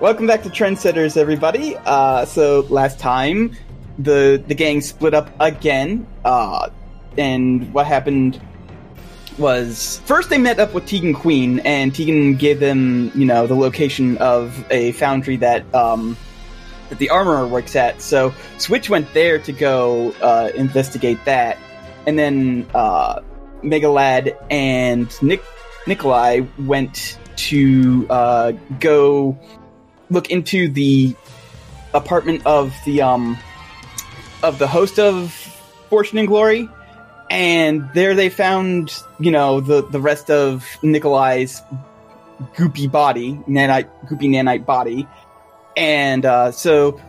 welcome back to Trendsetters, everybody. Uh, so last time, the the gang split up again, uh, and what happened was first they met up with Tegan Queen, and Tegan gave them, you know, the location of a foundry that um, that the armorer works at. So Switch went there to go uh, investigate that, and then uh, Megalad and Nick Nikolai went to uh, go look into the apartment of the um of the host of Fortune and Glory, and there they found you know the the rest of Nikolai's goopy body, nanite goopy nanite body, and uh, so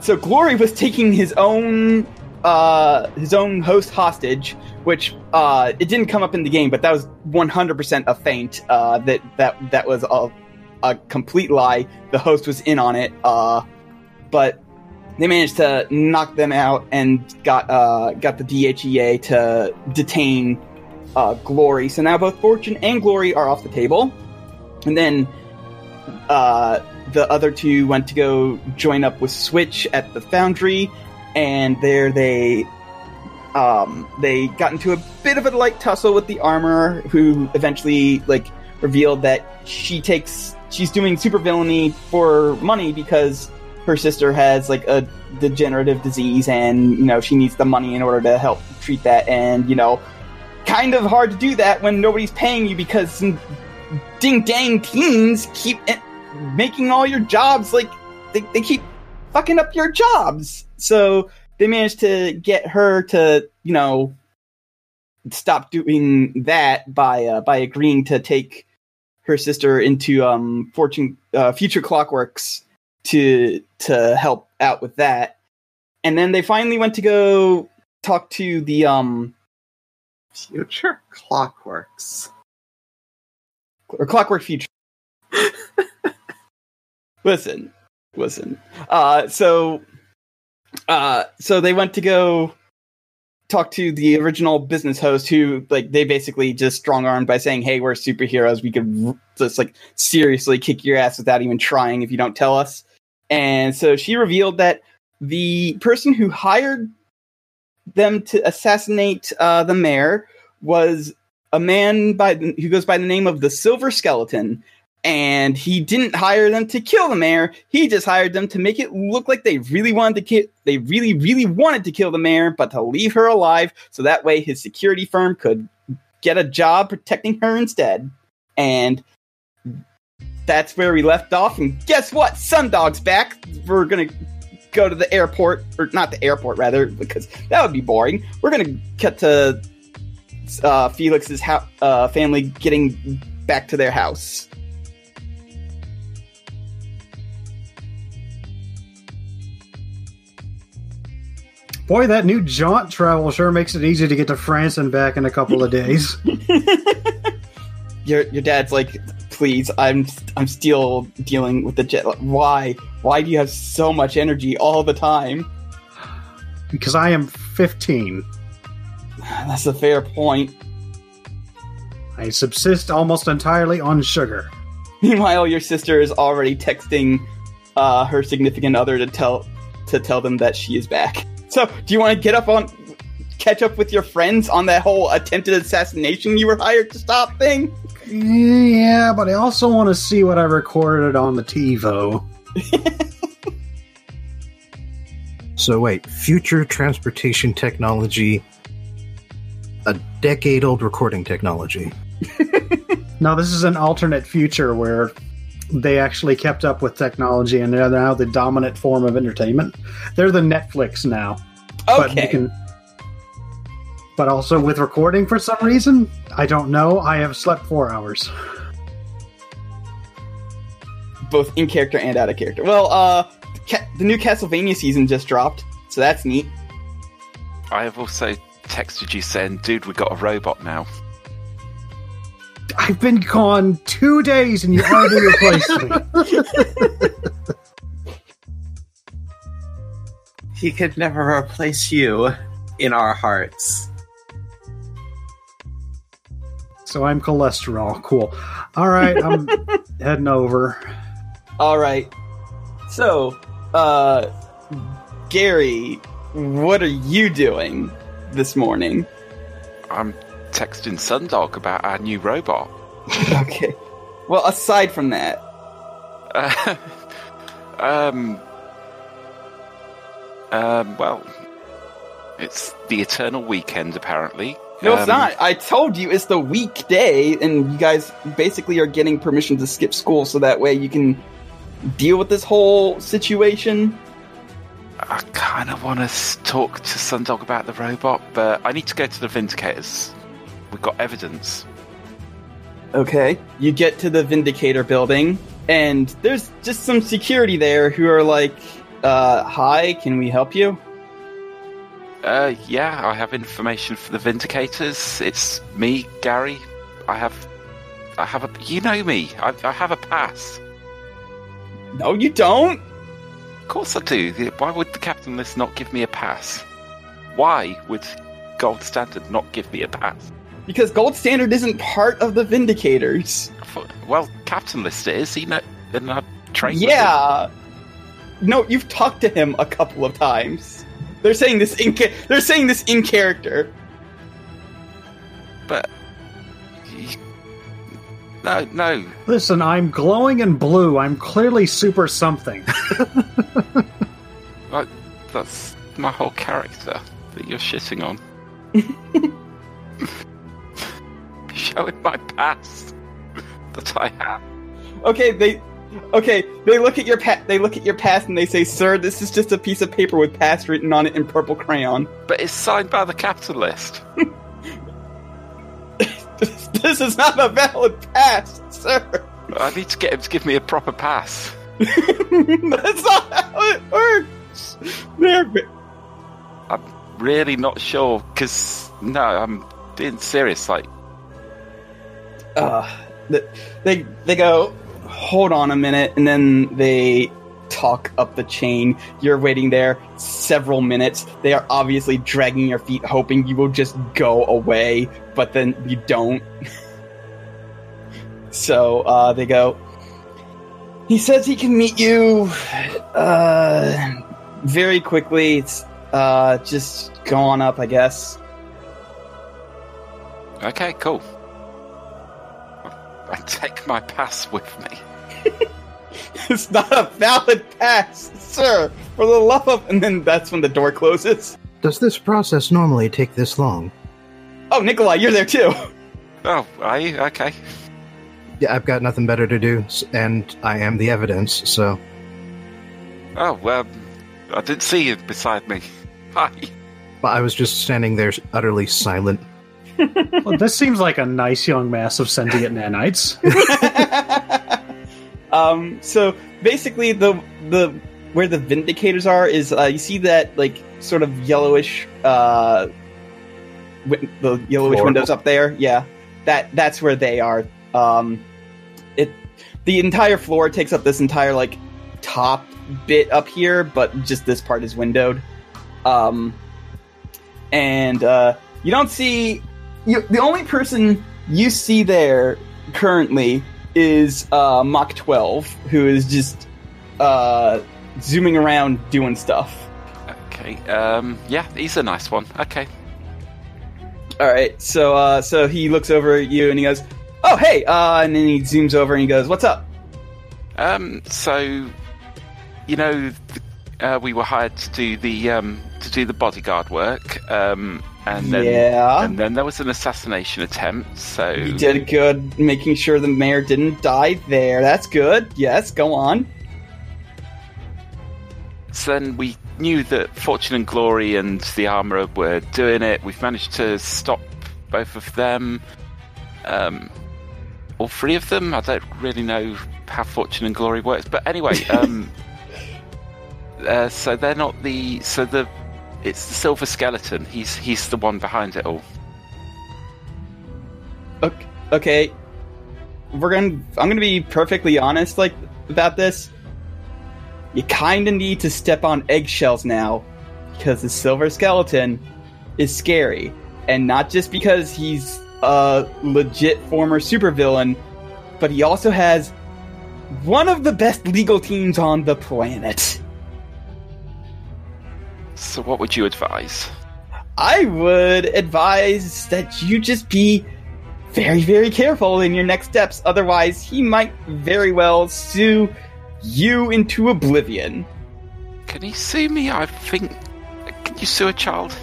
so Glory was taking his own uh, his own host hostage, which uh, it didn't come up in the game, but that was 100% a feint. Uh, that that that was a, a complete lie. The host was in on it, uh, but they managed to knock them out and got uh, got the DHEA to detain uh, Glory. So now both Fortune and Glory are off the table, and then uh, the other two went to go join up with Switch at the Foundry, and there they um, they got into a bit of a light tussle with the armor, who eventually like revealed that she takes she's doing super villainy for money because her sister has like a degenerative disease and you know she needs the money in order to help treat that and you know kind of hard to do that when nobody's paying you because some ding dang teens keep making all your jobs like they, they keep fucking up your jobs. So they managed to get her to you know stop doing that by uh, by agreeing to take her sister into um fortune uh, future clockworks to to help out with that. And then they finally went to go talk to the um Future Clockworks. or clockwork future. Listen listen. Uh so uh so they went to go talk to the original business host who like they basically just strong armed by saying hey we're superheroes. We could just like seriously kick your ass without even trying if you don't tell us. And so she revealed that the person who hired them to assassinate uh, the mayor was a man by the, who goes by the name of the Silver Skeleton, and he didn't hire them to kill the mayor. He just hired them to make it look like they really wanted to kill. They really, really wanted to kill the mayor, but to leave her alive, so that way his security firm could get a job protecting her instead. And that's where we left off. And guess what? Sundog's back. We're gonna go to the airport, or not the airport, rather, because that would be boring. We're gonna cut to uh, Felix's ho- uh, family getting back to their house. Boy, that new jaunt travel sure makes it easy to get to France and back in a couple of days. Your your dad's like, please, I'm I'm still dealing with the jet. Why? Why do you have so much energy all the time? because I am 15. That's a fair point. I subsist almost entirely on sugar. Meanwhile, your sister is already texting uh, her significant other to tell to tell them that she is back. So, do you want to get up on catch up with your friends on that whole attempted assassination you were hired to stop thing? Yeah, but I also want to see what I recorded on the TiVo. So wait, future transportation technology, a decade old recording technology. No, this is an alternate future where they actually kept up with technology and they're now the dominant form of entertainment. They're the Netflix now. But you Okay. can but also with recording for some reason, I don't know. I have slept 4 hours. Both in character and out of character. Well, uh, the new Castlevania season just dropped, so that's neat. I have also texted you saying, dude, we got a robot now. I've been gone 2 days and you already replaced me. He could never replace you in our hearts. So I'm cholesterol. Cool. All right, I'm heading over. All right. So, uh, Gary, what are you doing this morning? I'm texting Sundog about our new robot. Okay. Well, aside from that, Uh, um, um, well, it's the eternal weekend, apparently. no, it's Um, not. I told you it's the weekday, and you guys basically are getting permission to skip school so that way you can deal with this whole situation. I kind of want to talk to Sundog about the robot, but I need to go to the Vindicators. We've got evidence. Okay. You get to the Vindicator building, and there's just some security there who are like, uh, hi, can we help you? Uh, yeah, I have information for the Vindicators. It's me, Gary. I have, I have a. You know me. I, I have a pass. No, you don't! Of course I do. Why would the captain list not give me a pass? Why would Gold Standard not give me a pass? Because Gold Standard isn't part of the Vindicators. Well, captain list is. You know, and I trained. Yeah. No, you've talked to him a couple of times. They're saying this in ca- they're saying this in character. but no, no. Listen, I'm glowing in blue. I'm clearly super something. I, that's my whole character that you're shitting on. Showing my past that I have. Okay, they Okay, they look at your pa- they look at your pass and they say, "Sir, this is just a piece of paper with pass written on it in purple crayon." But it's signed by the capitalist. this is not a valid pass, sir. I need to get him to give me a proper pass. That's not how it works. There, I'm really not sure because no, I'm being serious. Like, uh, they they go, hold on a minute, and then they talk up the chain. You're waiting there several minutes. They are obviously dragging your feet, hoping you will just go away, but then you don't. so uh, they go. He says he can meet you uh, very quickly. It's uh, just go on up, I guess. okay, cool. I take my pass with me. It's not a valid pass, sir. For the love of. And then that's when the door closes. Does this process normally take this long? Oh, Nikolai, you're there too. Oh, are you okay? Yeah, I've got nothing better to do, and I am the evidence, so. Oh, well, I didn't see you beside me. Hi. But I was just standing there utterly silent. Well, this seems like a nice young mass of sentient nanites. um. So basically, the the where the Vindicators are is uh, you see that like sort of yellowish uh wi- the yellowish Floor. windows up there. Yeah, that that's where they are. Um, it the entire floor takes up this entire like top bit up here, but just this part is windowed. Um, and uh, you don't see you, the only person you see there currently is uh, Mach 12, who is just uh, zooming around doing stuff. Okay. Um. Yeah, he's a nice one. Okay. All right, so uh, so he looks over at you and he goes, "Oh, hey!" Uh, and then he zooms over and he goes, "What's up?" Um. So, you know, th- uh, we were hired to do the um to do the bodyguard work. Um. And then yeah, and then there was an assassination attempt. So you did good making sure the mayor didn't die there. That's good. Yes, go on. So then we knew that Fortune and Glory and the Armourer were doing it. We've managed to stop both of them. Um, all three of them. I don't really know how Fortune and Glory works, but anyway. Um, uh, so they're not the. So the. It's the Silver Skeleton. He's he's the one behind it all. Okay, we're gonna. I'm gonna be perfectly honest, like about this. You kind of need to step on eggshells now, because the silver skeleton is scary, and not just because he's a legit former supervillain, but he also has one of the best legal teams on the planet. So, what would you advise? I would advise that you just be very, very careful in your next steps. Otherwise, he might very well sue you into oblivion. Can he sue me? I think. Can you sue a child?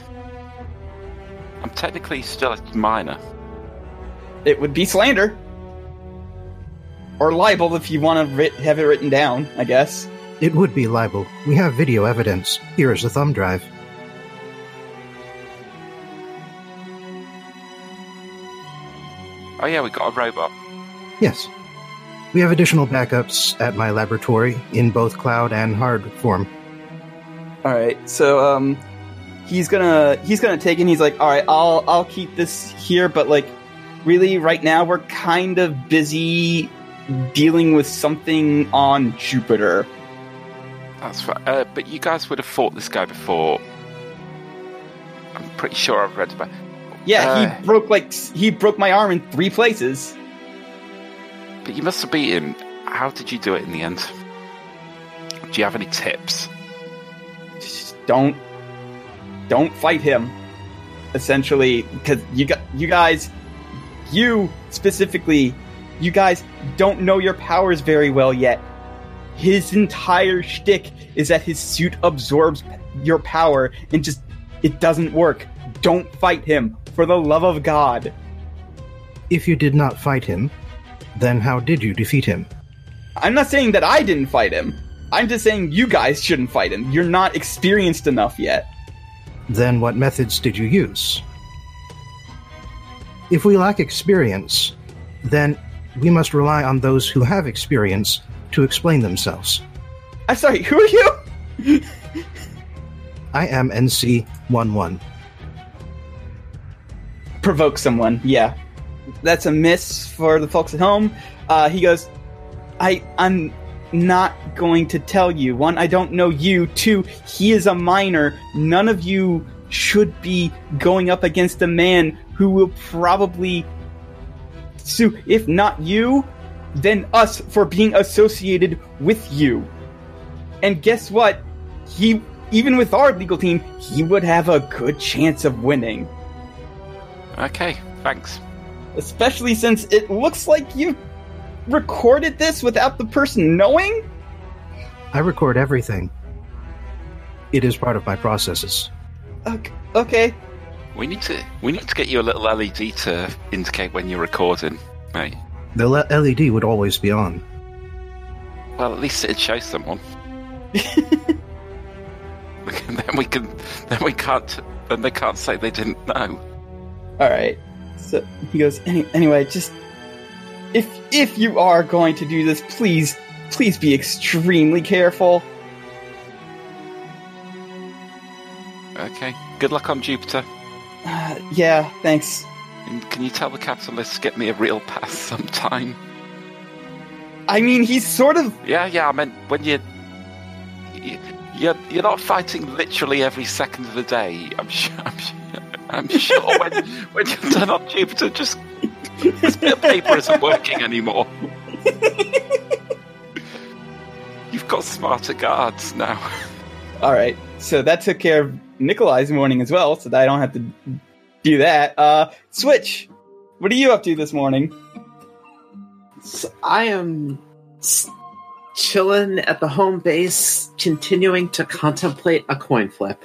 I'm technically still a minor. It would be slander. Or libel if you want to have it written down, I guess. It would be libel. We have video evidence. Here is the thumb drive. Oh yeah, we got a robot. Yes. We have additional backups at my laboratory in both cloud and hard form. All right, so um, he's gonna he's gonna take it. and He's like, all right, I'll I'll keep this here, but like, really, right now we're kind of busy dealing with something on Jupiter. That's fine. Uh, but you guys would have fought this guy before. I'm pretty sure I've read about. Yeah, Uh. he broke like he broke my arm in three places. But you must have beat him. How did you do it in the end? Do you have any tips? Just don't don't fight him. Essentially, because you got you guys, you specifically, you guys don't know your powers very well yet. His entire shtick is that his suit absorbs your power and just it doesn't work. Don't fight him for the love of God. If you did not fight him, then how did you defeat him? I'm not saying that I didn't fight him. I'm just saying you guys shouldn't fight him. You're not experienced enough yet. Then what methods did you use? If we lack experience, then we must rely on those who have experience to explain themselves. I'm sorry, who are you? I am NC 11. provoke someone. Yeah, that's a miss for the folks at home. Uh, he goes, "I I'm not going to tell you. One, I don't know you. Two, he is a minor. None of you should be going up against a man who will probably sue. If not you, then us for being associated with you. And guess what? He." Even with our legal team, he would have a good chance of winning Okay, thanks. especially since it looks like you recorded this without the person knowing. I record everything. It is part of my processes. Ok- Okay, We need to we need to get you a little LED to indicate when you're recording, mate. The le- LED would always be on. Well, at least it'd show someone. then we can then we can't then they can't say they didn't know. all right. So he goes. Any- anyway, just if if you are going to do this, please please be extremely careful. Okay. Good luck on Jupiter. Uh, yeah, thanks. And can you tell the capitalists to get me a real pass sometime? I mean, he's sort of Yeah, yeah. I meant when you. you you're, you're not fighting literally every second of the day. I'm sure. I'm sure, I'm sure when, when you're done on Jupiter, just this bit of paper isn't working anymore. You've got smarter guards now. all right. So that took care of Nikolai's morning as well, so that I don't have to do that. Uh, Switch, what are you up to this morning? So I am chilling at the home base, continuing to contemplate a coin flip.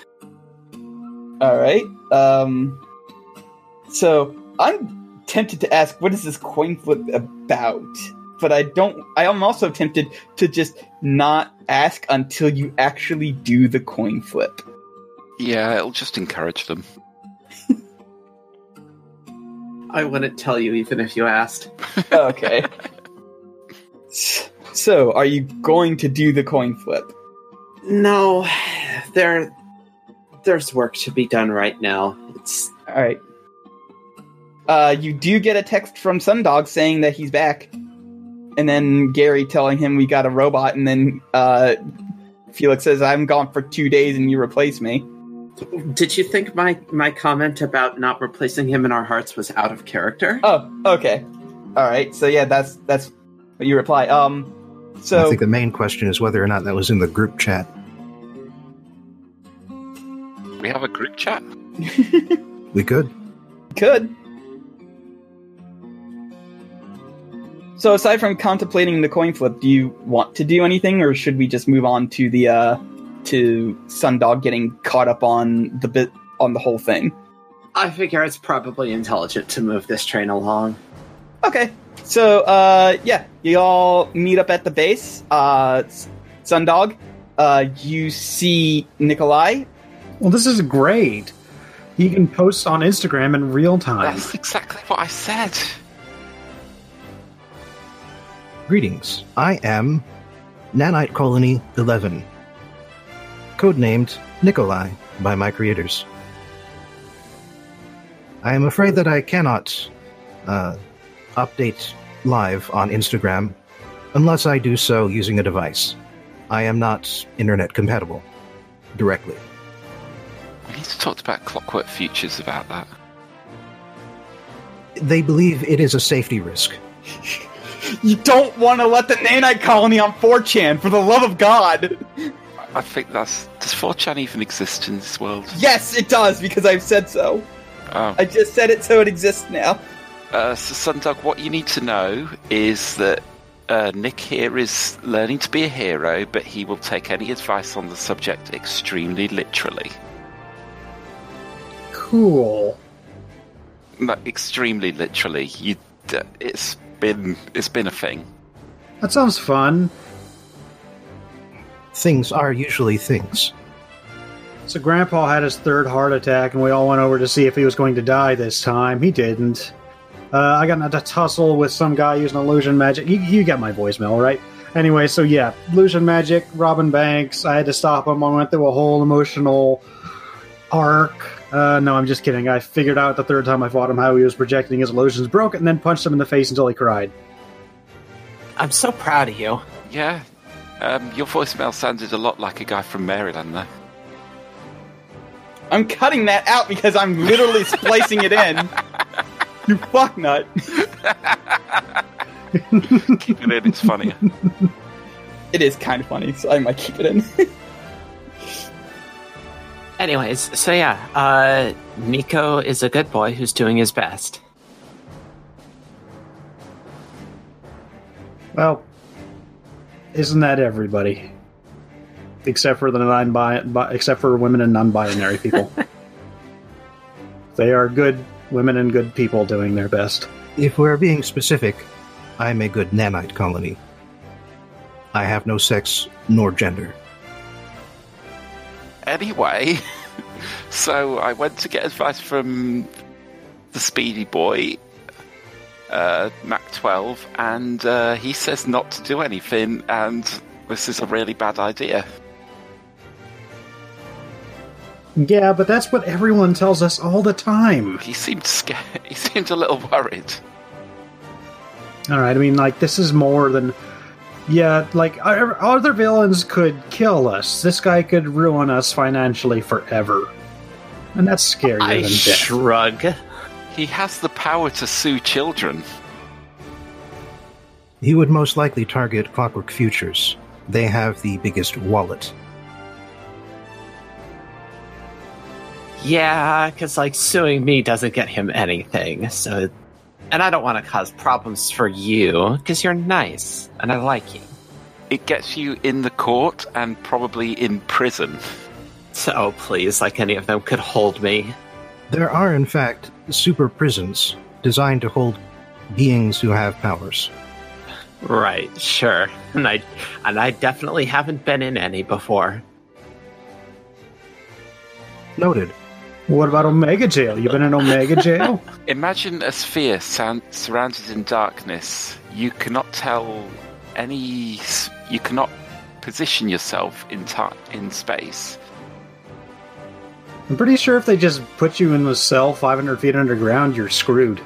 All right. Um. So I'm tempted to ask, what is this coin flip about? But I don't. I am also tempted to just not ask until you actually do the coin flip. Yeah, it'll just encourage them. I wouldn't tell you even if you asked. Okay. so, are you going to do the coin flip? No, there, there's work to be done right now. It's All right. Uh, you do get a text from Sundog saying that he's back, and then Gary telling him we got a robot, and then uh, Felix says I'm gone for two days and you replace me. Did you think my my comment about not replacing him in our hearts was out of character? Oh, okay. All right. So yeah, that's that's what you reply. Um, So I think the main question is whether or not that was in the group chat. We have a group chat. We could. could. So aside from contemplating the coin flip, do you want to do anything, or should we just move on to the uh to Sundog getting caught up on the bit on the whole thing? I figure it's probably intelligent to move this train along. Okay. So uh yeah, you all meet up at the base. Uh Sundog, uh you see Nikolai. Well, this is great. He can post on Instagram in real time. That's exactly what I said. Greetings. I am Nanite Colony 11, codenamed Nikolai by my creators. I am afraid that I cannot uh, update live on Instagram unless I do so using a device. I am not internet compatible directly. We need to talk about Clockwork Futures about that. They believe it is a safety risk. You don't want to let the Nanite colony on 4chan, for the love of God! I think that's. Does 4chan even exist in this world? Yes, it does, because I've said so. Oh. I just said it so it exists now. Uh, so, Sundog, what you need to know is that uh, Nick here is learning to be a hero, but he will take any advice on the subject extremely literally. Cool. No, extremely literally. You, d- it's been it's been a thing. That sounds fun. Things are usually things. So Grandpa had his third heart attack, and we all went over to see if he was going to die this time. He didn't. Uh, I got in a tussle with some guy using illusion magic. You, you get my voicemail, right? Anyway, so yeah, illusion magic, Robin Banks. I had to stop him. I went through a whole emotional arc. Uh, no, I'm just kidding. I figured out the third time I fought him how he was projecting his illusions, broke it, and then punched him in the face until he cried. I'm so proud of you. Yeah. Um, your voicemail sounded a lot like a guy from Maryland, though. I'm cutting that out because I'm literally splicing it in. You fucknut. Keep it in, it's funnier. It is kind of funny, so I might keep it in. Anyways, so yeah, uh, Nico is a good boy who's doing his best. Well, isn't that everybody? Except for the non bi except for women and non-binary people. they are good women and good people doing their best. If we're being specific, I'm a good nanite colony. I have no sex nor gender. Anyway, so I went to get advice from the Speedy Boy, uh, Mach 12, and uh, he says not to do anything, and this is a really bad idea. Yeah, but that's what everyone tells us all the time. He seemed scared. He seemed a little worried. All right, I mean, like this is more than. Yeah, like our- other villains could kill us. This guy could ruin us financially forever, and that's scarier I than death. shrug. He has the power to sue children. He would most likely target Clockwork Futures. They have the biggest wallet. Yeah, because like suing me doesn't get him anything. So, and I don't want to cause problems for you because you're nice and I like you. It gets you in the court and probably in prison. So please, like any of them could hold me. There are, in fact, super prisons designed to hold beings who have powers. Right, sure. And I and I definitely haven't been in any before. Noted. What about Omega Jail? You've been in Omega Jail? Imagine a sphere sound, surrounded in darkness. You cannot tell any. You cannot position yourself in ti in space. I'm pretty sure if they just put you in the cell 500 feet underground, you're screwed.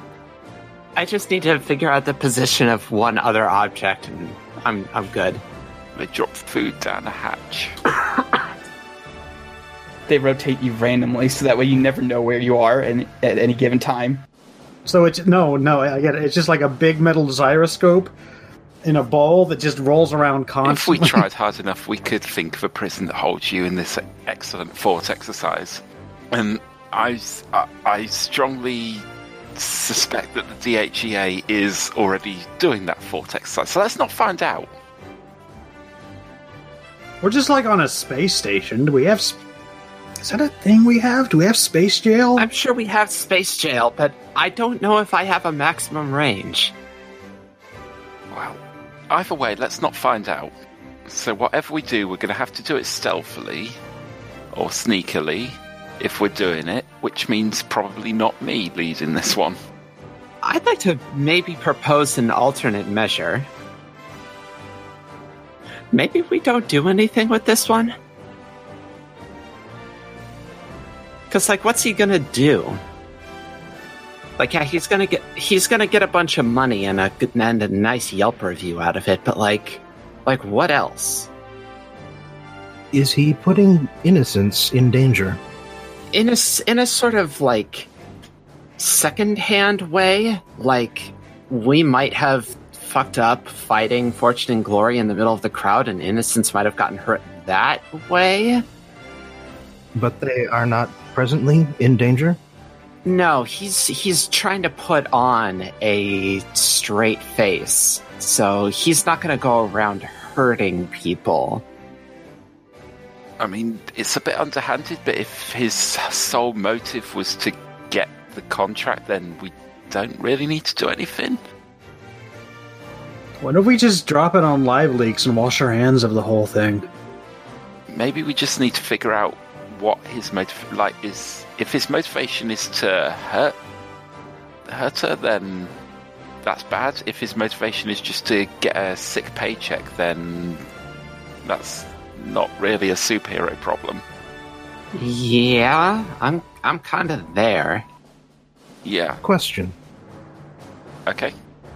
I just need to figure out the position of one other object and I'm I'm good. They drop food down a hatch. they rotate you randomly, so that way you never know where you are and, at any given time. So it's no, no. I get it. It's just like a big metal gyroscope, in a ball that just rolls around constantly. If we tried hard enough, we could think of a prison that holds you in this excellent fort exercise. And I, I, I strongly suspect that the DHEA is already doing that fort exercise. So let's not find out. We're just like on a space station. Do we have? sp- Is that a thing we have? Do we have space jail? I'm sure we have space jail, but I don't know if I have a maximum range. Well, either way, let's not find out. So whatever we do, we're going to have to do it stealthily or sneakily if we're doing it, which means probably not me leading this one. I'd like to maybe propose an alternate measure. Maybe we don't do anything with this one? Cause like what's he gonna do? Like yeah, he's gonna get he's gonna get a bunch of money and a good and a nice Yelp review out of it, but like like what else? Is he putting innocence in danger? In a in a sort of like second-hand way like we might have fucked up fighting fortune and glory in the middle of the crowd and innocence might have gotten hurt that way. But they are not presently in danger? no he's he's trying to put on a straight face. So he's not going to go around hurting people I mean, it's a bit underhanded, but if his sole motive was to get the contract, then we don't really need to do anything. What if we just drop it on live leaks and wash our hands of the whole thing? Maybe we just need to figure out what his motive like is. If his motivation is to hurt hurt her, then that's bad. If his motivation is just to get a sick paycheck, then that's not really a superhero problem. yeah i'm i'm kind of there Yeah. Question. Okay.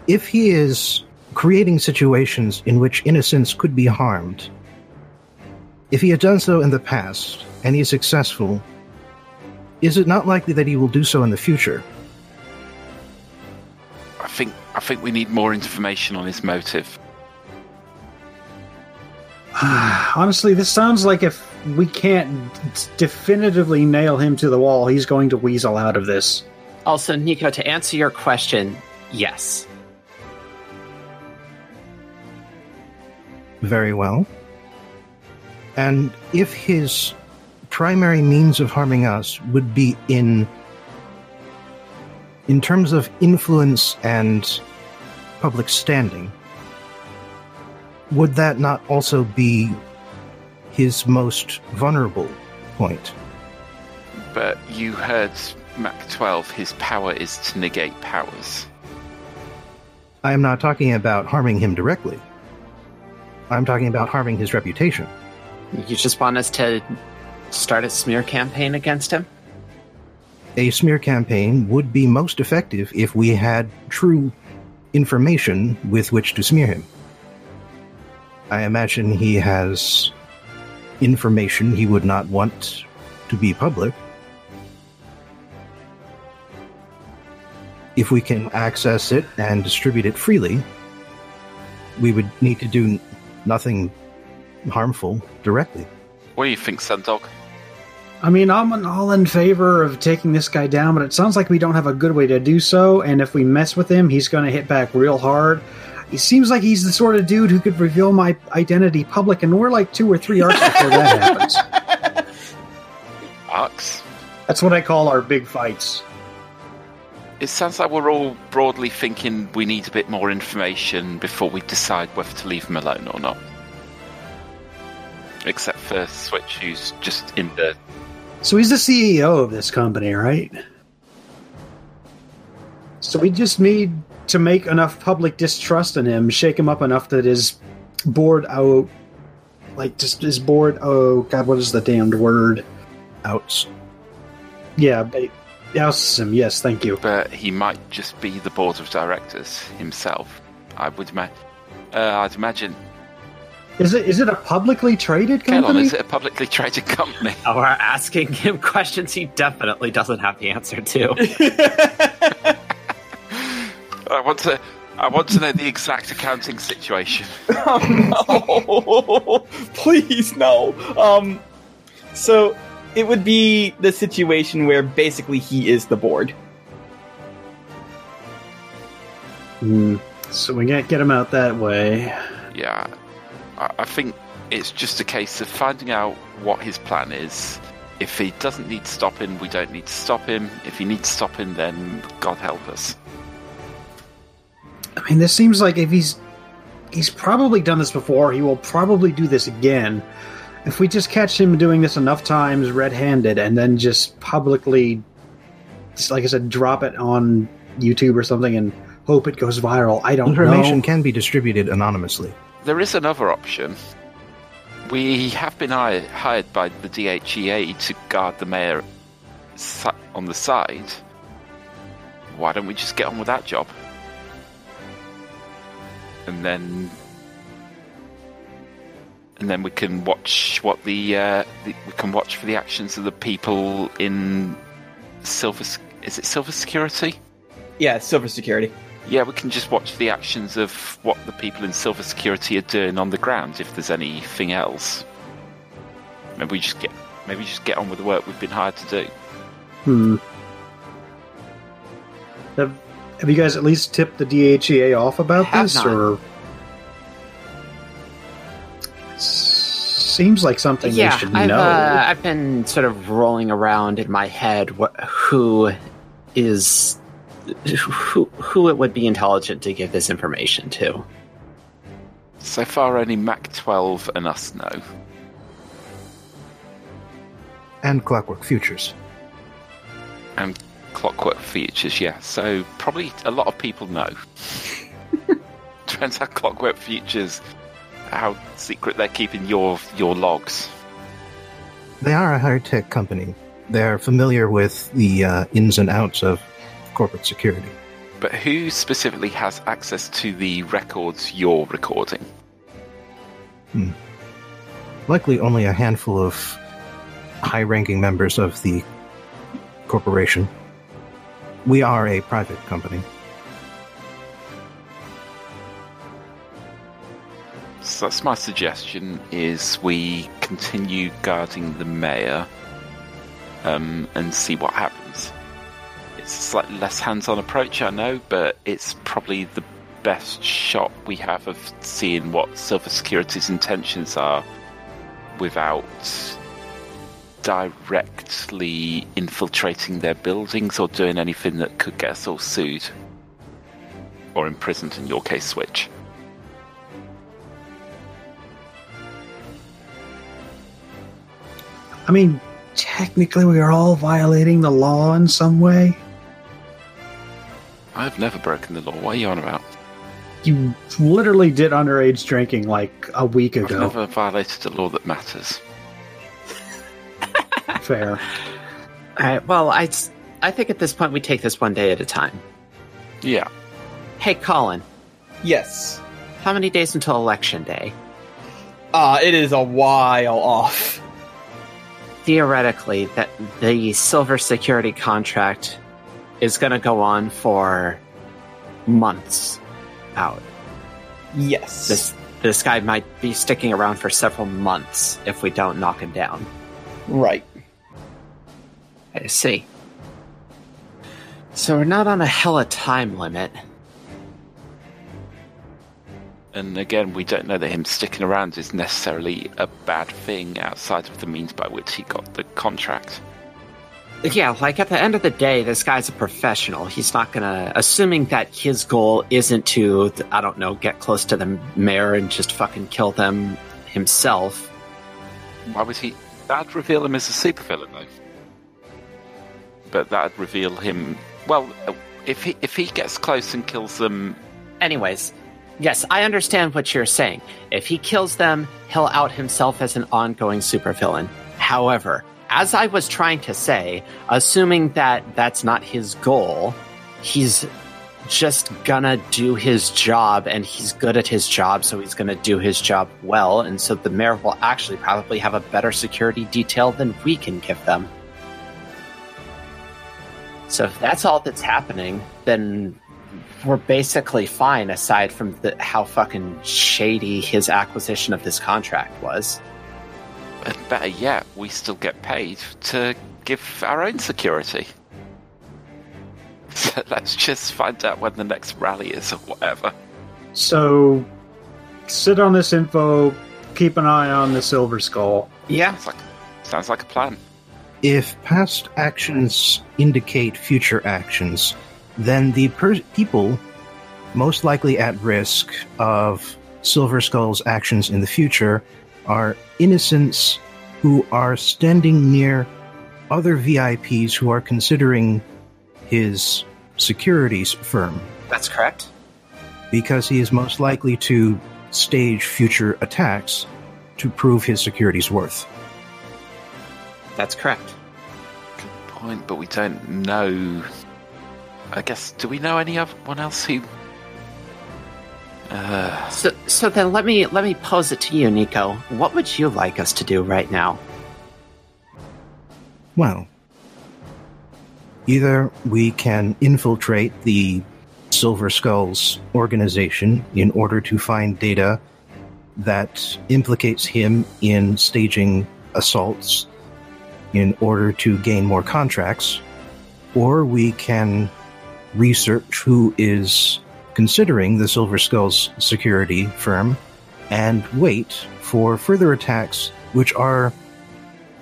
If he is creating situations in which innocence could be harmed, if he had done so in the past and he is successful, is it not likely that he will do so in the future? I think I think we need more information on his motive. Honestly, this sounds like if we can't definitively nail him to the wall, he's going to weasel out of this. Also, Nico, to answer your question, yes. Very well. And if his primary means of harming us would be in in terms of influence and public standing, would that not also be his most vulnerable point? But you heard Mach 12, his power is to negate powers. I am not talking about harming him directly. I'm talking about harming his reputation. You just want us to start a smear campaign against him? a smear campaign would be most effective if we had true information with which to smear him. I imagine he has information he would not want to be public. If we can access it and distribute it freely, we would need to do nothing harmful directly. What do you think, Sundog? I mean, I'm all in favor of taking this guy down, but it sounds like we don't have a good way to do so, and if we mess with him, he's going to hit back real hard. He seems like he's the sort of dude who could reveal my identity public, and we're like two or three arcs before that happens. Arcs? That's what I call our big fights. It sounds like we're all broadly thinking we need a bit more information before we decide whether to leave him alone or not. Except for Switch, who's just in the. So he's the CEO of this company, right? So we just need to make enough public distrust in him, shake him up enough that his board out, like just his board. Oh God, what is the damned word? Outs. Yeah, ba- ousts him. Yes, thank you. But he might just be the board of directors himself. I would imagine. Uh, I'd imagine. Is it is it a publicly traded Kelon, company? is it a publicly traded company? Oh, we're asking him questions he definitely doesn't have the answer to. I want to I want to know the exact accounting situation. oh no! Please no. Um, so it would be the situation where basically he is the board. Hmm. So we can't get him out that way. Yeah, I, I think it's just a case of finding out what his plan is. If he doesn't need stopping, we don't need to stop him. If he needs stopping, then God help us. I mean, this seems like if he's he's probably done this before, he will probably do this again. If we just catch him doing this enough times red-handed and then just publicly just like I said drop it on YouTube or something and hope it goes viral. I don't know. Information know. can be distributed anonymously. There is another option. We have been hired, hired by the DHEA to guard the mayor on the side. Why don't we just get on with that job? And then, and then we can watch what the, uh, the we can watch for the actions of the people in Silver. S- Is it Silver Security? Yeah, Silver Security. Yeah, we can just watch the actions of what the people in Silver Security are doing on the ground. If there's anything else, maybe we just get maybe just get on with the work we've been hired to do. Hmm. Have, have you guys at least tipped the DHEA off about Have this, not. or seems like something yeah, they should I've, know? uh, I've been sort of rolling around in my head wh- who is who who it would be intelligent to give this information to. So far, only Mach 12 and us know. And Clockwork Futures. And Clockwork Futures, yeah. So probably a lot of people know. Depends how Clockwork Futures, how secret they're keeping your your logs. They are a high tech company. They are familiar with the uh, ins and outs of corporate security. But who specifically has access to the records you're recording? Likely only a handful of high ranking members of the corporation. We are a private company. So that's my suggestion: is we continue guarding the mayor um, and see what happens. It's a slightly less hands-on approach, I know, but it's probably the best shot we have of seeing what Silver Security's intentions are without directly infiltrating their buildings or doing anything that could get us all sued or imprisoned in your case, Switch. I mean, technically, we are all violating the law in some way. I've never broken the law. What are you on about? You literally did underage drinking like a week ago. I've never violated a law that matters. Fair. All right. Well, I, I think at this point we take this one day at a time. Yeah. Hey, Colin, Yes. how many days until election day? Uh, it is a while off. Theoretically, that the silver security contract is going to go on for months out. Yes. This this guy might be sticking around for several months if we don't knock him down. Right. I see. So we're not on a hella time limit. And again, we don't know that him sticking around is necessarily a bad thing outside of the means by which he got the contract. Yeah, like at the end of the day, this guy's a professional. He's not gonna, assuming that his goal isn't to, I don't know, get close to the mayor and just fucking kill them himself. Why would he? That'd reveal him as a supervillain, though. But that'd reveal him. Well, if he if he gets close and kills them, Anyways, yes, I understand what you're saying. If he kills them, he'll out himself as an ongoing supervillain. However, as I was trying to say, assuming that that's not his goal, he's just gonna do his job and he's good at his job, so he's gonna do his job well, and so the mayor will actually probably have a better security detail than we can give them. So if that's all that's happening, then we're basically fine aside from the, how fucking shady his acquisition of this contract was. And better yet, we still get paid to give our own security. So let's just find out when the next rally is or whatever. So, sit on this info. Keep an eye on the Silver Skull. Yeah. Sounds like, sounds like a plan. If past actions indicate future actions, then the per- people most likely at risk of Silver Skull's actions in the future are innocents who are standing near other VIPs who are considering his securities firm That's correct. because he is most likely to stage future attacks to prove his security's worth. That's correct. Good point, but we don't know. I guess, do we know anyone else who. Uh, So, so then let me let me pose it to you, Nico. What would you like us to do right now? Well, either we can infiltrate the Silver Skulls organization in order to find data that implicates him in staging assaults in order to gain more contracts, or we can research who is considering the Silver Skulls security firm and wait for further attacks which are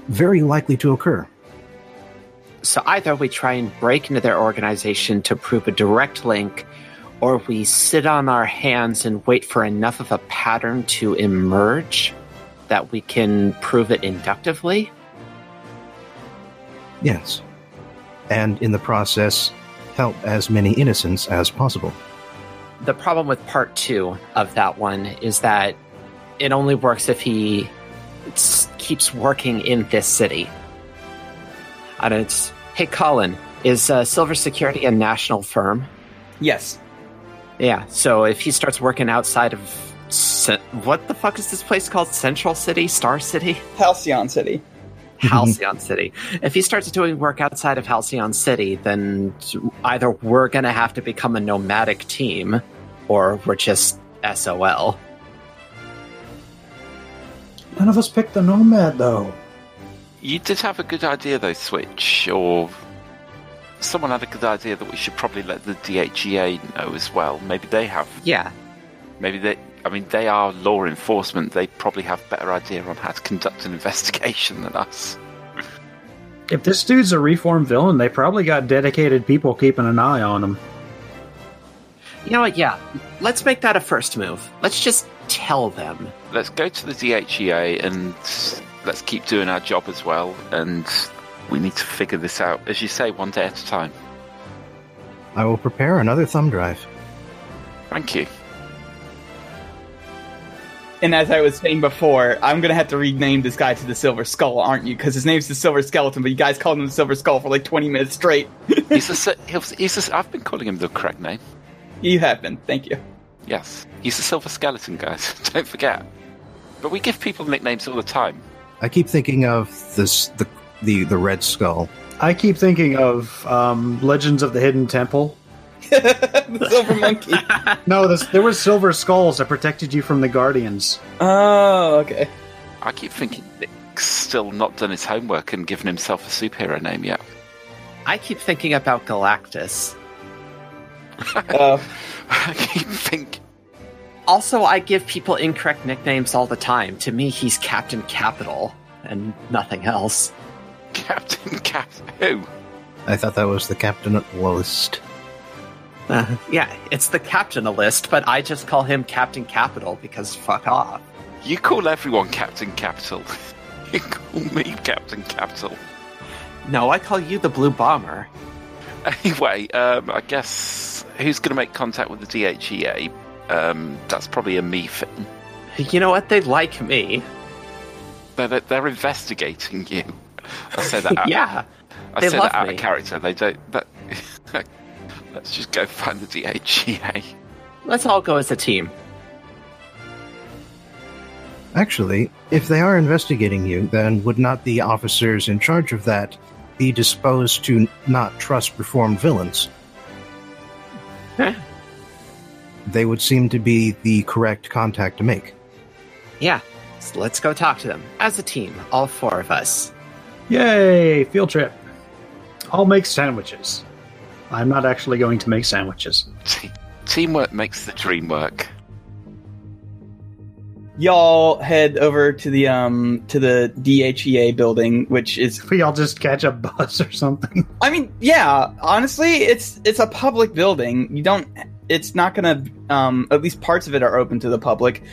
very likely to occur. So either we try and break into their organization to prove a direct link, or we sit on our hands and wait for enough of a pattern to emerge that we can prove it inductively. Yes. And in the process, help as many innocents as possible. The problem with part two of that one is that it only works if he keeps working in this city. And it's, hey, Colin, is uh, Silver Security a national firm? Yes. Yeah, so if he starts working outside of. Ce- what the fuck is this place called? Central City? Star City? Halcyon City. Halcyon City. If he starts doing work outside of Halcyon City, then either we're gonna have to become a nomadic team, or we're just SOL. None of us picked the Nomad, though. you did have a good idea, though, Switch, or someone had a good idea that we should probably let the DHEA know as well. Maybe they have. Yeah, Maybe they. I mean, they are law enforcement. They probably have better idea on how to conduct an investigation than us. If this dude's a reformed villain, they probably got dedicated people keeping an eye on him. you know what? Yeah, let's make that a first move. Let's just tell them. Let's go to the DHEA and let's keep doing our job as well. And we need to figure this out, as you say, one day at a time. I will prepare another thumb drive. Thank you. And as I was saying before, I'm gonna have to rename this guy to the Silver Skull, aren't you? Because his name's the Silver Skeleton, but you guys called him the Silver Skull for like 20 minutes straight. He's a, si- he's, he's a, I've been calling him the correct name. you have been. Thank you. Yes, he's the silver skeleton, guys. Don't forget. But we give people nicknames all the time. I keep thinking of this the the, the red skull. I keep thinking of um, Legends of the Hidden Temple. the Silver Monkey. No, this, there were silver skulls that protected you from the Guardians. Oh, okay. I keep thinking Nick's still not done his homework and given himself a superhero name yet. I keep thinking about Galactus. Uh, I keep thinking. Also, I give people incorrect nicknames all the time. To me, he's Captain Capital and nothing else. Captain Cap. Who? I thought that was the captain list. Uh, yeah, it's the captain list, but I just call him Captain Capital because fuck off. You call everyone Captain Capital. you call me Captain Capital. No, I call you the Blue Bomber. Anyway, um, I guess who's going to make contact with the DHEA? Um, that's probably a me thing. You know what? They like me. They're, they're, investigating you. I say that. out- yeah. I they say that out me. of character. They don't. That, let's just go find the DHEA. Let's all go as a team. Actually, if they are investigating you, then would not the officers in charge of that be disposed to not trust reformed villains? they would seem to be the correct contact to make. Yeah, so let's go talk to them as a team, all four of us. Yay! Field trip. I'll make sandwiches. I'm not actually going to make sandwiches. Te- teamwork makes the dream work. Y'all head over to the um to the DHEA building, which is If we all just catch a bus or something. I mean, yeah, honestly, it's it's a public building. You don't it's not going to um at least parts of it are open to the public.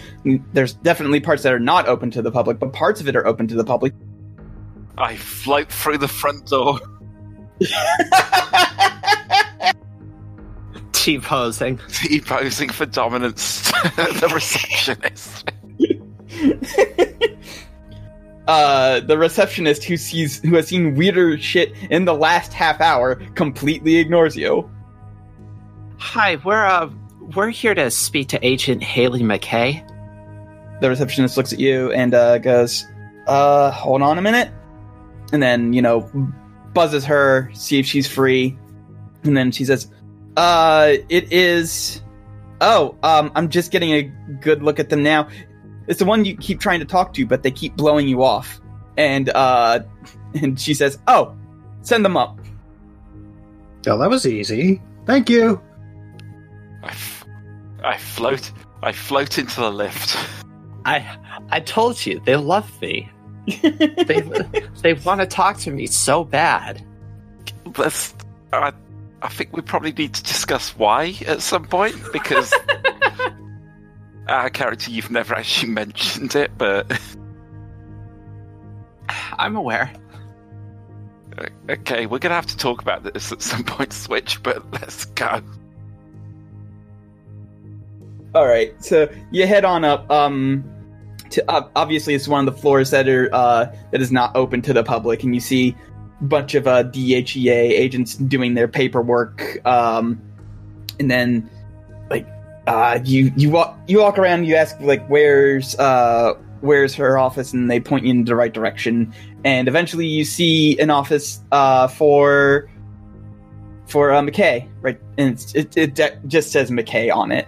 There's definitely parts that are not open to the public, but parts of it are open to the public. I float through the front door. T posing. T posing for dominance. the receptionist. uh the receptionist who sees who has seen weirder shit in the last half hour completely ignores you. Hi, we're uh we're here to speak to Agent Haley McKay. The receptionist looks at you and uh goes, "Uh, hold on a minute." And then, you know, buzzes her, see if she's free. And then she says, "Uh, it is Oh, um I'm just getting a good look at them now. It's the one you keep trying to talk to, but they keep blowing you off." And uh and she says, "Oh, send them up." Oh, that was easy. Thank you. I, f- I float. I float into the lift. I I told you they love me. They they want to talk to me so bad. Let's. I, I think we probably need to discuss why at some point because our character, you've never actually mentioned it, but I'm aware. okay, we're gonna have to talk about this at some point. Switch, but let's go. All right, so you head on up. Um, to uh, obviously it's one of the floors that are uh, that is not open to the public, and you see a bunch of uh, DHEA agents doing their paperwork. Um, and then like uh, you you walk you walk around, you ask like where's uh where's her office, and they point you in the right direction. And eventually you see an office uh for for uh, McKay, right? And it's, it it just says McKay on it.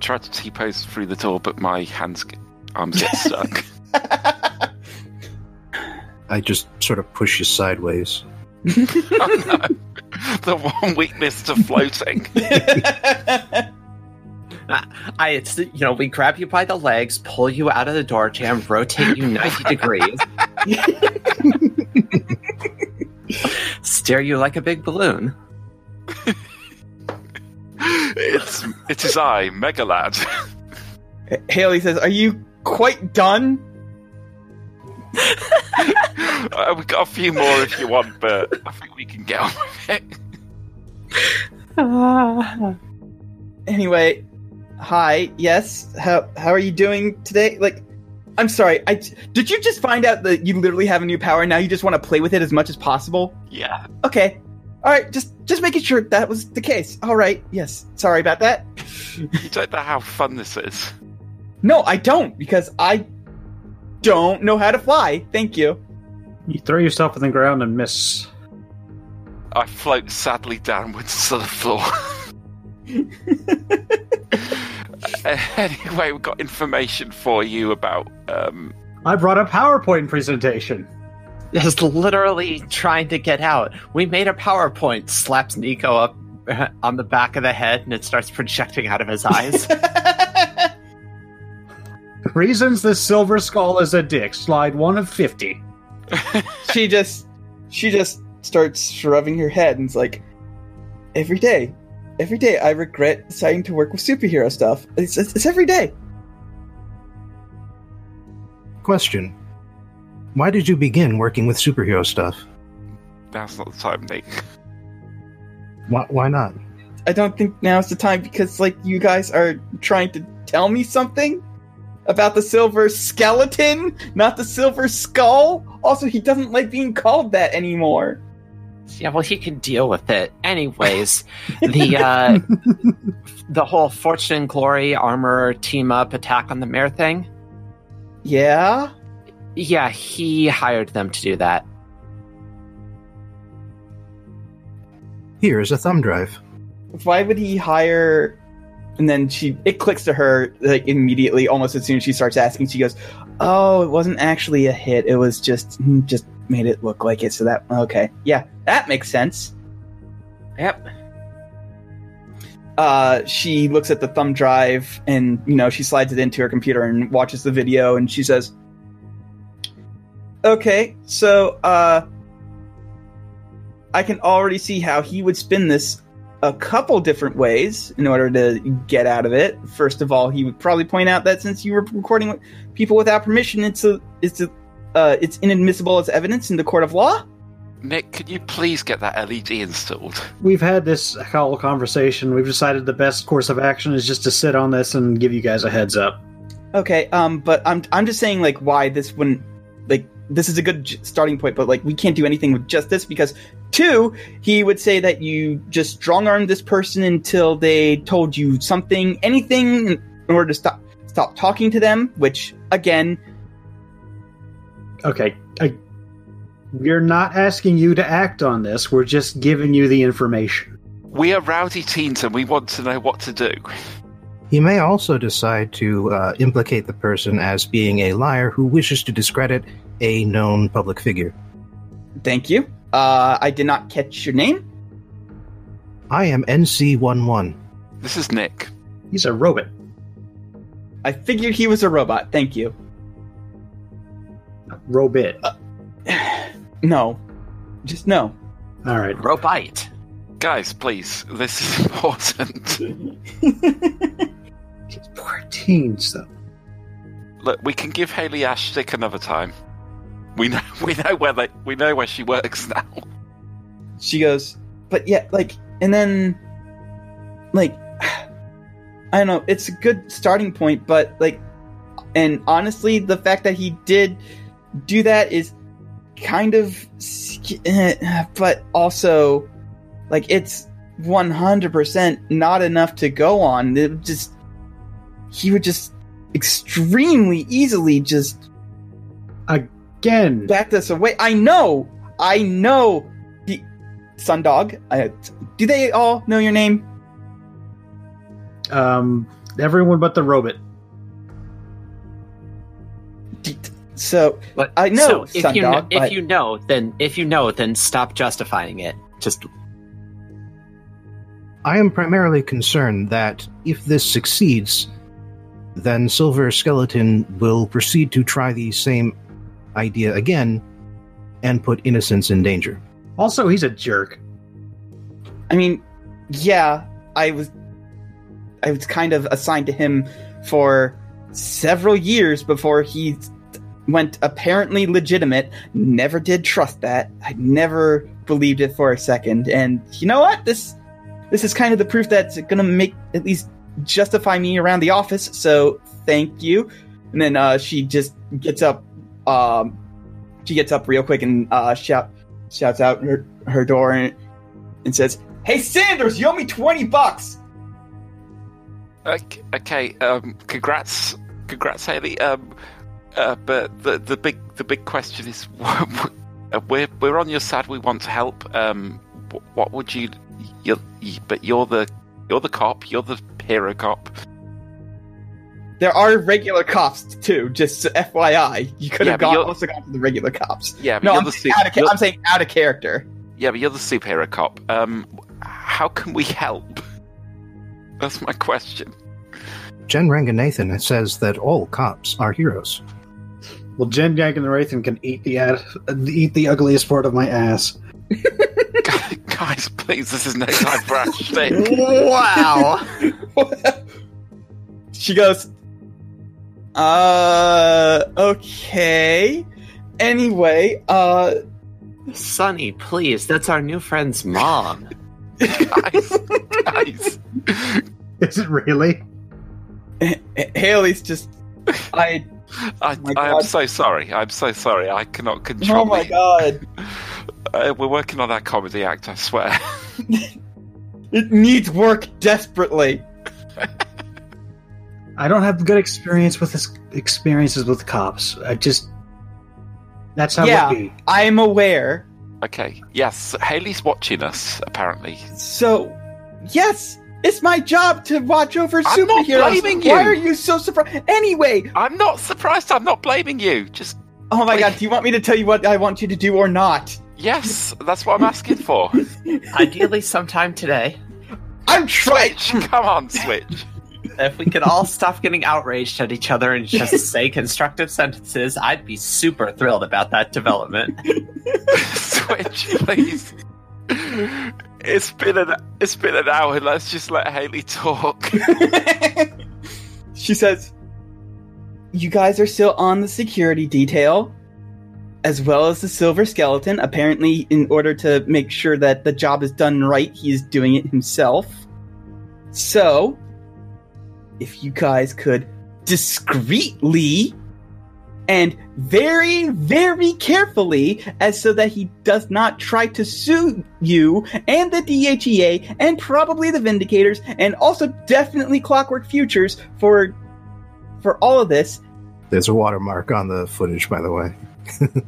Try to T pose through the door, but my hands, get, arms get stuck. I just sort of push you sideways. oh, no. The one weakness to floating. Uh, I, it's, you know, we grab you by the legs, pull you out of the door jam, rotate you 90 degrees, steer you like a big balloon. It's it is I, Megalad. Haley says, "Are you quite done?" uh, we got a few more if you want, but I think we can get on with it. Anyway, hi. Yes. How how are you doing today? Like, I'm sorry. I did you just find out that you literally have a new power? Now you just want to play with it as much as possible? Yeah. Okay. All right. Just just making sure that was the case. All right. Yes. Sorry about that. You don't know how fun this is. No, I don't because I don't know how to fly. Thank you. You throw yourself on the ground and miss. I float sadly downwards to the floor. anyway, we've got information for you about um, I brought a PowerPoint presentation. Is literally trying to get out. We made a PowerPoint, slaps Nico up on the back of the head, and it starts projecting out of his eyes. Reasons the Silver Skull is a dick. Slide one of 50. she just she just starts shrugging her head and's like every day every day i regret deciding to work with superhero stuff it's, it's, it's every day Question Why did you begin working with superhero stuff? Now's not the time, Nick. Why, why not? i don't think now's the time because like you guys are trying to tell me something about the silver skeleton not the silver skull also he doesn't like being called that anymore yeah, well, he can deal with it. Anyways, the uh, the whole Fortune and Glory armor team up attack on the mayor thing. yeah Yeah, he hired them to do that. Here is a thumb drive. why would he hire and then she it clicks to her like immediately, almost as soon as she starts asking. She goes, "Oh, it wasn't actually a hit. It was just hmm, just made it look like it." So that okay, yeah, that makes sense. Yep. Uh, she looks at the thumb drive and you know she slides it into her computer and watches the video and she says, "Okay, so uh." I can already see how he would spin this a couple different ways in order to get out of it. First of all, he would probably point out that since you were recording with people without permission, it's a, it's a, uh, it's inadmissible as evidence in the court of law. Nick, could you please get that LED installed? We've had this whole conversation. We've decided the best course of action is just to sit on this and give you guys a heads up. Okay, um, but I'm I'm just saying like why this wouldn't like this is a good j- starting point, but like we can't do anything with just this because two, he would say that you just strong armed this person until they told you something, anything in order to stop stop talking to them. Which again, Okay, I, we're not asking you to act on this. We're just giving you the information. We are rowdy teens and we want to know what to do. He may also decide to uh, implicate the person as being a liar who wishes to discredit a known public figure. thank you. Uh, I did not catch your name. I am NC11. This is Nick. He's a robot. I figured he was a robot. Thank you. Robit. No, just no. All right. Robite. Guys, please, this is important. Poor teens, though. Look, we can give Haley Ash stick another time. We know we know where they we know where she works now. she goes, but yeah, like, and then, like, I don't know, it's a good starting point, but like, and honestly, the fact that he did do that is kind of, but also, like, it's 100% not enough to go on. It just, he would just extremely easily just Again, back this away. I know, I know, the Sundog. I, do they all know your name? um, everyone but the robot. So But I know, So if you know, Sundog, if but- you know, then if you know, then stop justifying it. Just I am primarily concerned that if this succeeds, then Silver Skeleton will proceed to try the same idea again and put innocence in danger. Also, he's a jerk. I mean, yeah, I was, I was kind of assigned to him for several years before he went apparently legitimate. Never did trust that. I never believed it for a second. And you know what? This, this is kind of the proof that's gonna make at least justify me around the office. So thank you. And then uh, she just gets up. Um, she gets up real quick and uh, shout shouts out her her door and, and says, "Hey Sanders, you owe me twenty bucks." Okay, okay um, congrats, congrats, Haley. Um, uh, but the the big the big question is, uh, we're we're on your side. We want to help. Um, what would you? You, but you're the you're the cop. You're the hero cop. There are regular cops too. Just FYI, you could Yeah, have but gone also gone to the regular cops. Yeah, but No, you're I'm the saying, su- out of, ca- you're- I'm saying out of character. yeah, but you're the superhero cop. Um, how can we help? That's my question. Jen Ranganathan says that all cops are heroes. Well, Jen Gank and the Wraithen can eat the ad- eat the ugliest part of my ass. Guys, please, this is no time for our shtick. wow. she goes, "Uh, okay. Anyway, uh, Sonny, please. That's our new friend's mom. guys, guys. Is it really? H- Haley's just, I, I, my I am so sorry. I'm so sorry. I cannot control oh my me. god, Uh, we're working on that comedy act, I swear. it needs work desperately." I don't have good experience with this experiences with cops. I just that's how Yeah. it be. I'm aware. okay, yes, Haley's watching us, apparently. So, yes, It's my job to watch over I'm not superheroes. blaming Why you. are you so surprised? Anyway, I'm not surprised. I'm not blaming you. Just oh my Wait. god, do you want me to tell you what I want you to do or not? yes, that's what I'm asking for. Ideally, sometime today. I'm trying. Switch, come on, switch. If we could all stop getting outraged at each other and just say constructive sentences, I'd be super thrilled about that development. switch, please. It's been an it's been an hour. Let's just let Haley talk. she says, You guys are still on the security detail, as well as the silver skeleton. Apparently, in order to make sure that the job is done right, he is doing it himself. So, if you guys could discreetly and very, very carefully, as so that he does not try to sue you and the DHEA and probably the Vindicators and also definitely Clockwork Futures for for all of this. There's a watermark on the footage, by the way.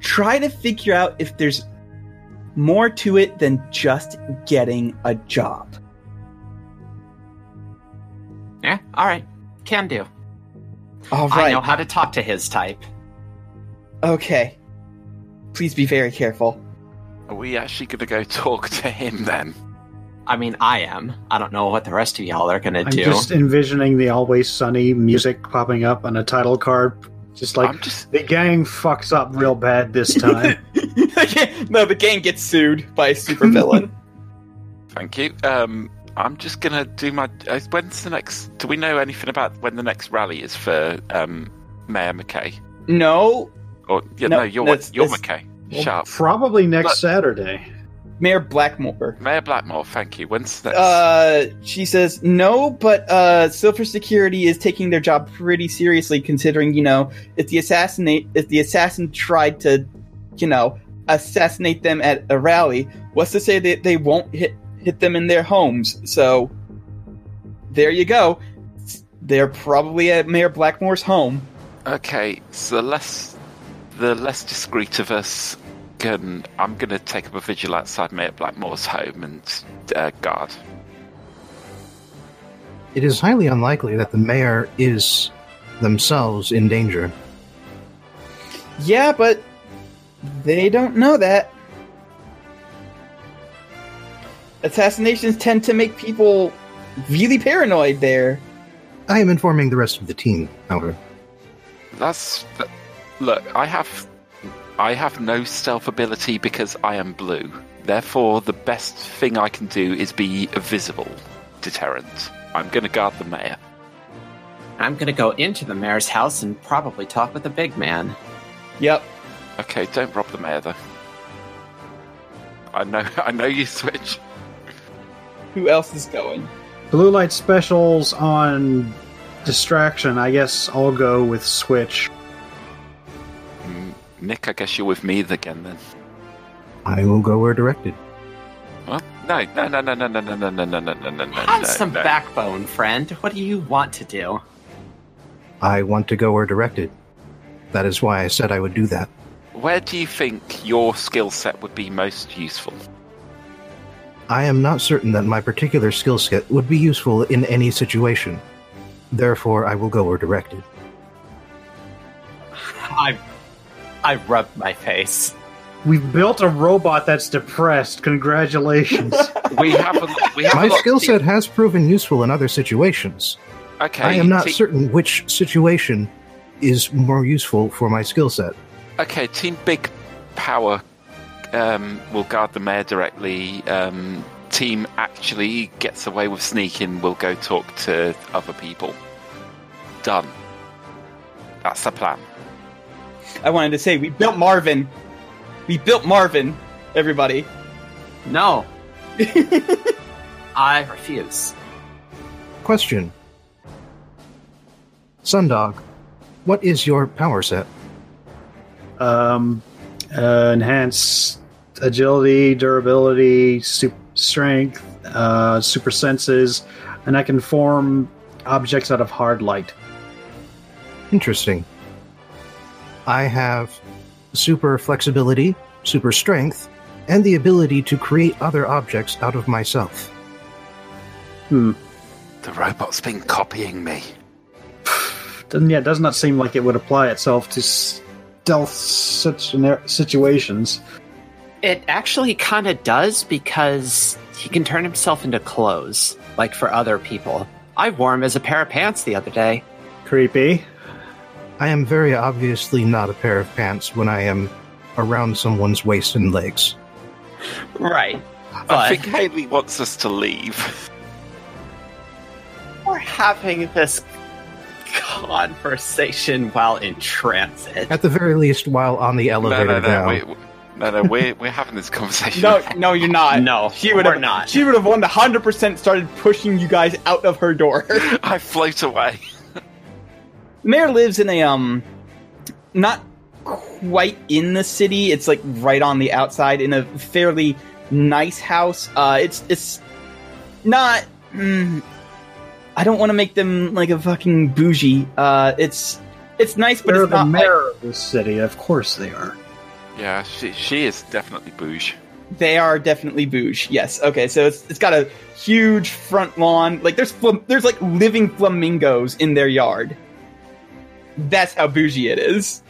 Try to figure out if there's more to it than just getting a job. Yeah, all right. Can do. All I know how to talk to his type. Okay. Please be very careful. Are we actually going to go talk to him then? I mean, I am. I don't know what the rest of y'all are gonna do. I'm just envisioning the Always Sunny music popping up on a title card. Just like just the gang fucks up real bad this time. no, the gang gets sued by a supervillain. thank you. Um, I'm just gonna do my. Uh, when's the next? Do we know anything about when the next rally is for um, Mayor McKay? no, Or yeah, No, no, you're that's- you're that's- McKay. Well, Sharp. Probably next But- Saturday. Mayor Blackmore. Mayor Blackmore. Thank you. When's the next? Uh, she says no, but uh, Silver Security is taking their job pretty seriously, considering you know if the assassinate if the assassin tried to, you know, assassinate them at a rally, what's to say that they won't hit hit them in their homes? So there you go. They're probably at Mayor Blackmore's home. Okay, so the less the less discreet of us can. I'm going to take up a vigil outside Mayor Blackmore's home and uh, guard. It is highly unlikely that the mayor is themselves in danger. Yeah, but they don't know that. Assassinations tend to make people really paranoid there. I am informing the rest of the team, however. That's th- look. I have I have no stealth ability because I am blue. Therefore, the best thing I can do is be a visible deterrent. I'm going to guard the mayor. I'm gonna go into the mayor's house and probably talk with the big man. Yep. Okay, don't rob the mayor though. I know. I know you switch. Who else is going? Blue light specials on distraction. I guess I'll go with Switch. Mm, Nick, I guess you're with me again then. I will go where directed. Well, no, no, no, no, no, no, no, no, no, no, no, no, no, no. Have some no. backbone, friend. What do you want to do? I want to go where directed. That is why I said I would do that. Where do you think your skill set would be most useful? I am not certain that my particular skill set would be useful in any situation. Therefore, I will go where directed. I, I rubbed my face. We've built a robot that's depressed. Congratulations. We have a, we have My skill set has proven useful in other situations. Okay, I am not te- certain which situation is more useful for my skill set. Okay, Team Big Power um, will guard the mayor directly. Um, team actually gets away with sneaking. We'll go talk to other people. Done. That's the plan. I wanted to say we built Marvin. We built Marvin. Everybody. No. I refuse. Question Sundog, what is your power set? um, uh, enhance agility, durability, sup- strength, uh, super senses, and I can form objects out of hard light. Interesting. I have super flexibility, super strength, and the ability to create other objects out of myself. Hmm. The robot's been copying me. Doesn't yeah, does not seem like it would apply itself to stealth such situations. It actually kind of does because he can turn himself into clothes, like for other people. I wore him as a pair of pants the other day. Creepy. I am very obviously not a pair of pants when I am around someone's waist and legs. Right. I think Haley wants us to leave. we're having this conversation while in transit. At the very least, while on the elevator no, no, down. we, no, no. We're we're having this conversation. No, no, you're not. No, she would we're have not. She would have 100 percent started pushing you guys out of her door. I float away. The mayor lives in a um not quite in the city it's like right on the outside in a fairly nice house uh it's it's not mm, i don't want to make them like a fucking bougie uh it's it's nice but They're it's the not like, mayor of this city. Of course they are. Yeah, she she is definitely bouge. they are definitely bouge. yes okay so it's it's got a huge front lawn like there's flam- there's like living flamingos in their yard that's how bougie it is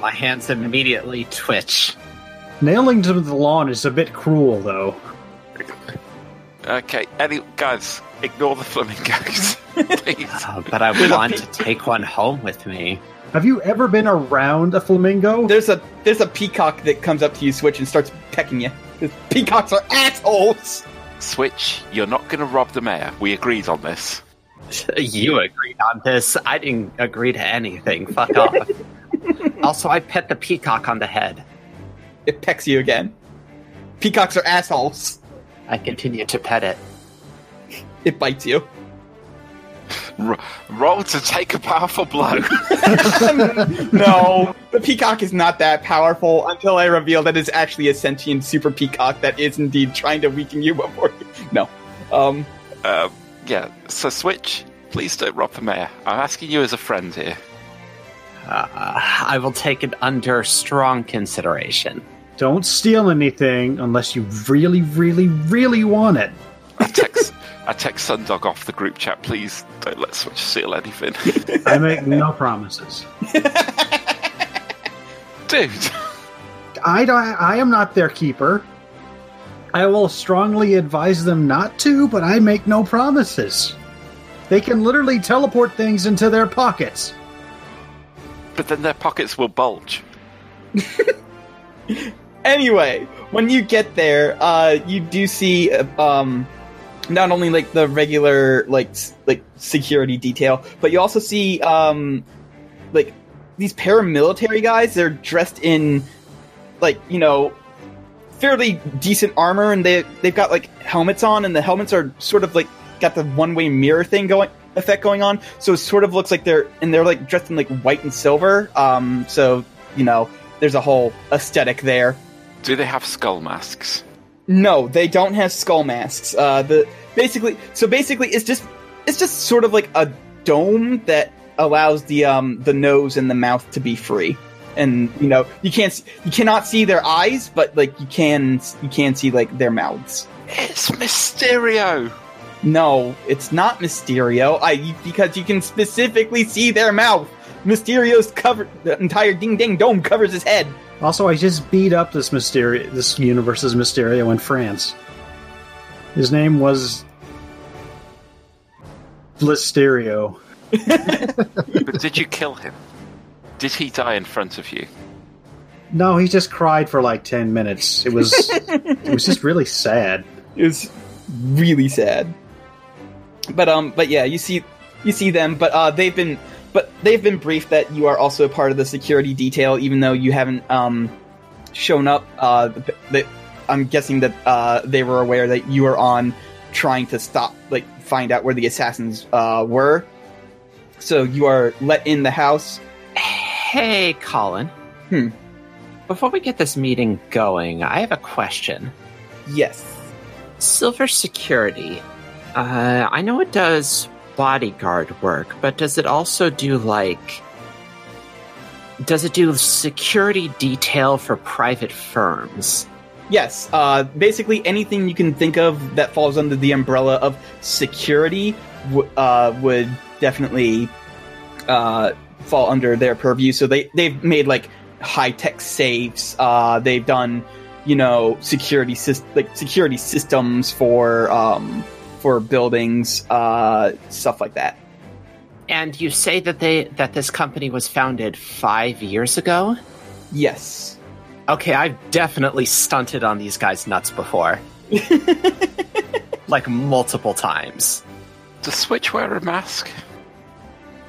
My hands immediately twitch. Nailing to the lawn is a bit cruel, though. Okay, any guys, ignore the flamingos, please. Uh, but I want to take one home with me. Have you ever been around a flamingo? There's a there's a peacock that comes up to you, Switch, and starts pecking you. Peacocks are assholes. Switch, you're not going to rob the mayor. We agreed on this. You agreed on this. I didn't agree to anything. Fuck off. also, I pet the peacock on the head. It pecks you again. Peacocks are assholes. I continue to pet it. It bites you. R- roll to take a powerful blow. no, the peacock is not that powerful until I reveal that it's actually a sentient super peacock that is indeed trying to weaken you before. You... No. Um. um, yeah, so Switch, please don't rob the mayor. I'm asking you as a friend here. Uh, I will take it under strong consideration. Don't steal anything unless you really, really, really want it. I text, I text Sundog off the group chat. Please don't let Switch seal anything, I make no promises. dude. I, don't- I am not their keeper. I will strongly advise them not to, but I make no promises. They can literally teleport things into their pockets. But then their pockets will bulge. Anyway, when you get there, uh, you do see um, not only like the regular like like security detail, but you also see um, like these paramilitary guys. They're dressed in like you know fairly decent armor, and they they've got like helmets on, and the helmets are sort of like got the one way mirror thing going effect going on. So it sort of looks like they're and they're like dressed in like white and silver. Um, so you know there's a whole aesthetic there. Do they have skull masks? No, they don't have skull masks. Uh, the basically, so basically, it's just it's just sort of like a dome that allows the um the nose and the mouth to be free, and you know you can't you cannot see their eyes, but like you can you can see like their mouths. It's Mysterio. No, it's not Mysterio. I because you can specifically see their mouth. Mysterio's covered the entire ding ding dome covers his head. Also, I just beat up this Mysterio, this universe's Mysterio in France. His name was Blisterio. But did you kill him? Did he die in front of you? No, he just cried for like ten minutes. It was it was just really sad. It was really sad. But um, but yeah, you see, you see them, but uh, they've been, but they've been briefed that you are also a part of the security detail, even though you haven't um shown up. Uh, the, the, I'm guessing that uh they were aware that you were on trying to stop, like, find out where the assassins uh were. So you are let in the house. Hey, Colin. Hmm. Before we get this meeting going, I have a question. Yes. Silver Security. Uh, I know it does bodyguard work, but does it also do like. Does it do security detail for private firms? Yes, uh, basically anything you can think of that falls under the umbrella of security w- uh, would definitely uh, fall under their purview. So they they've made like high tech safes. Uh, they've done you know security sys- like security systems for um, for buildings, uh, stuff like that. And you say that they that this company was founded five years ago? Yes. Okay, I've definitely stunted on these guys' nuts before. like multiple times. Does Switch wear a mask?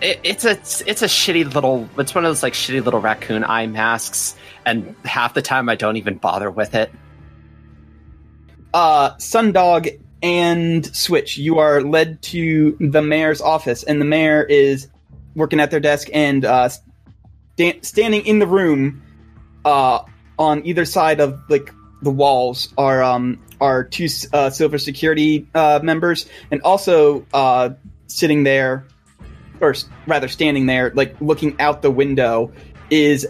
It, it's a it's a shitty little it's one of those like shitty little raccoon eye masks, and half the time I don't even bother with it. uh, Sundog and Switch, you are led to the mayor's office, and the mayor is working at their desk and uh, sta- standing in the room. Uh, on either side of like the walls are um are two uh, silver security uh, members, and also uh, sitting there, or rather standing there, like looking out the window, is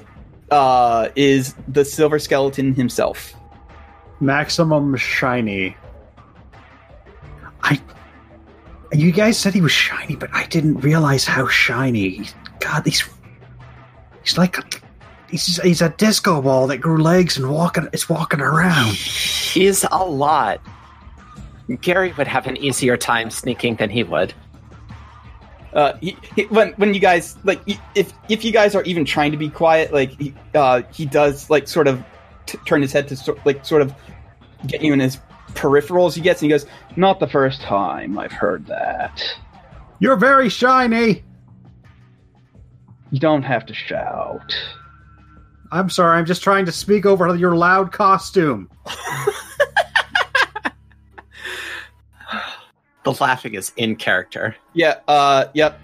uh is the silver skeleton himself. Maximum shiny. I. You guys said he was shiny, but I didn't realize how shiny. God, he's. He's like. A, he's, he's a disco ball that grew legs and walking. It's walking around. He's a lot. Gary would have an easier time sneaking than he would. uh, he, he, when when you guys like if if you guys are even trying to be quiet, like he uh, he does like sort of t- turn his head to sort like sort of get you in his peripherals. He gets and he goes, "Not the first time I've heard that. You're very shiny. You don't have to shout." I'm sorry. I'm just trying to speak over your loud costume. The laughing is in character. Yeah. Uh. Yep.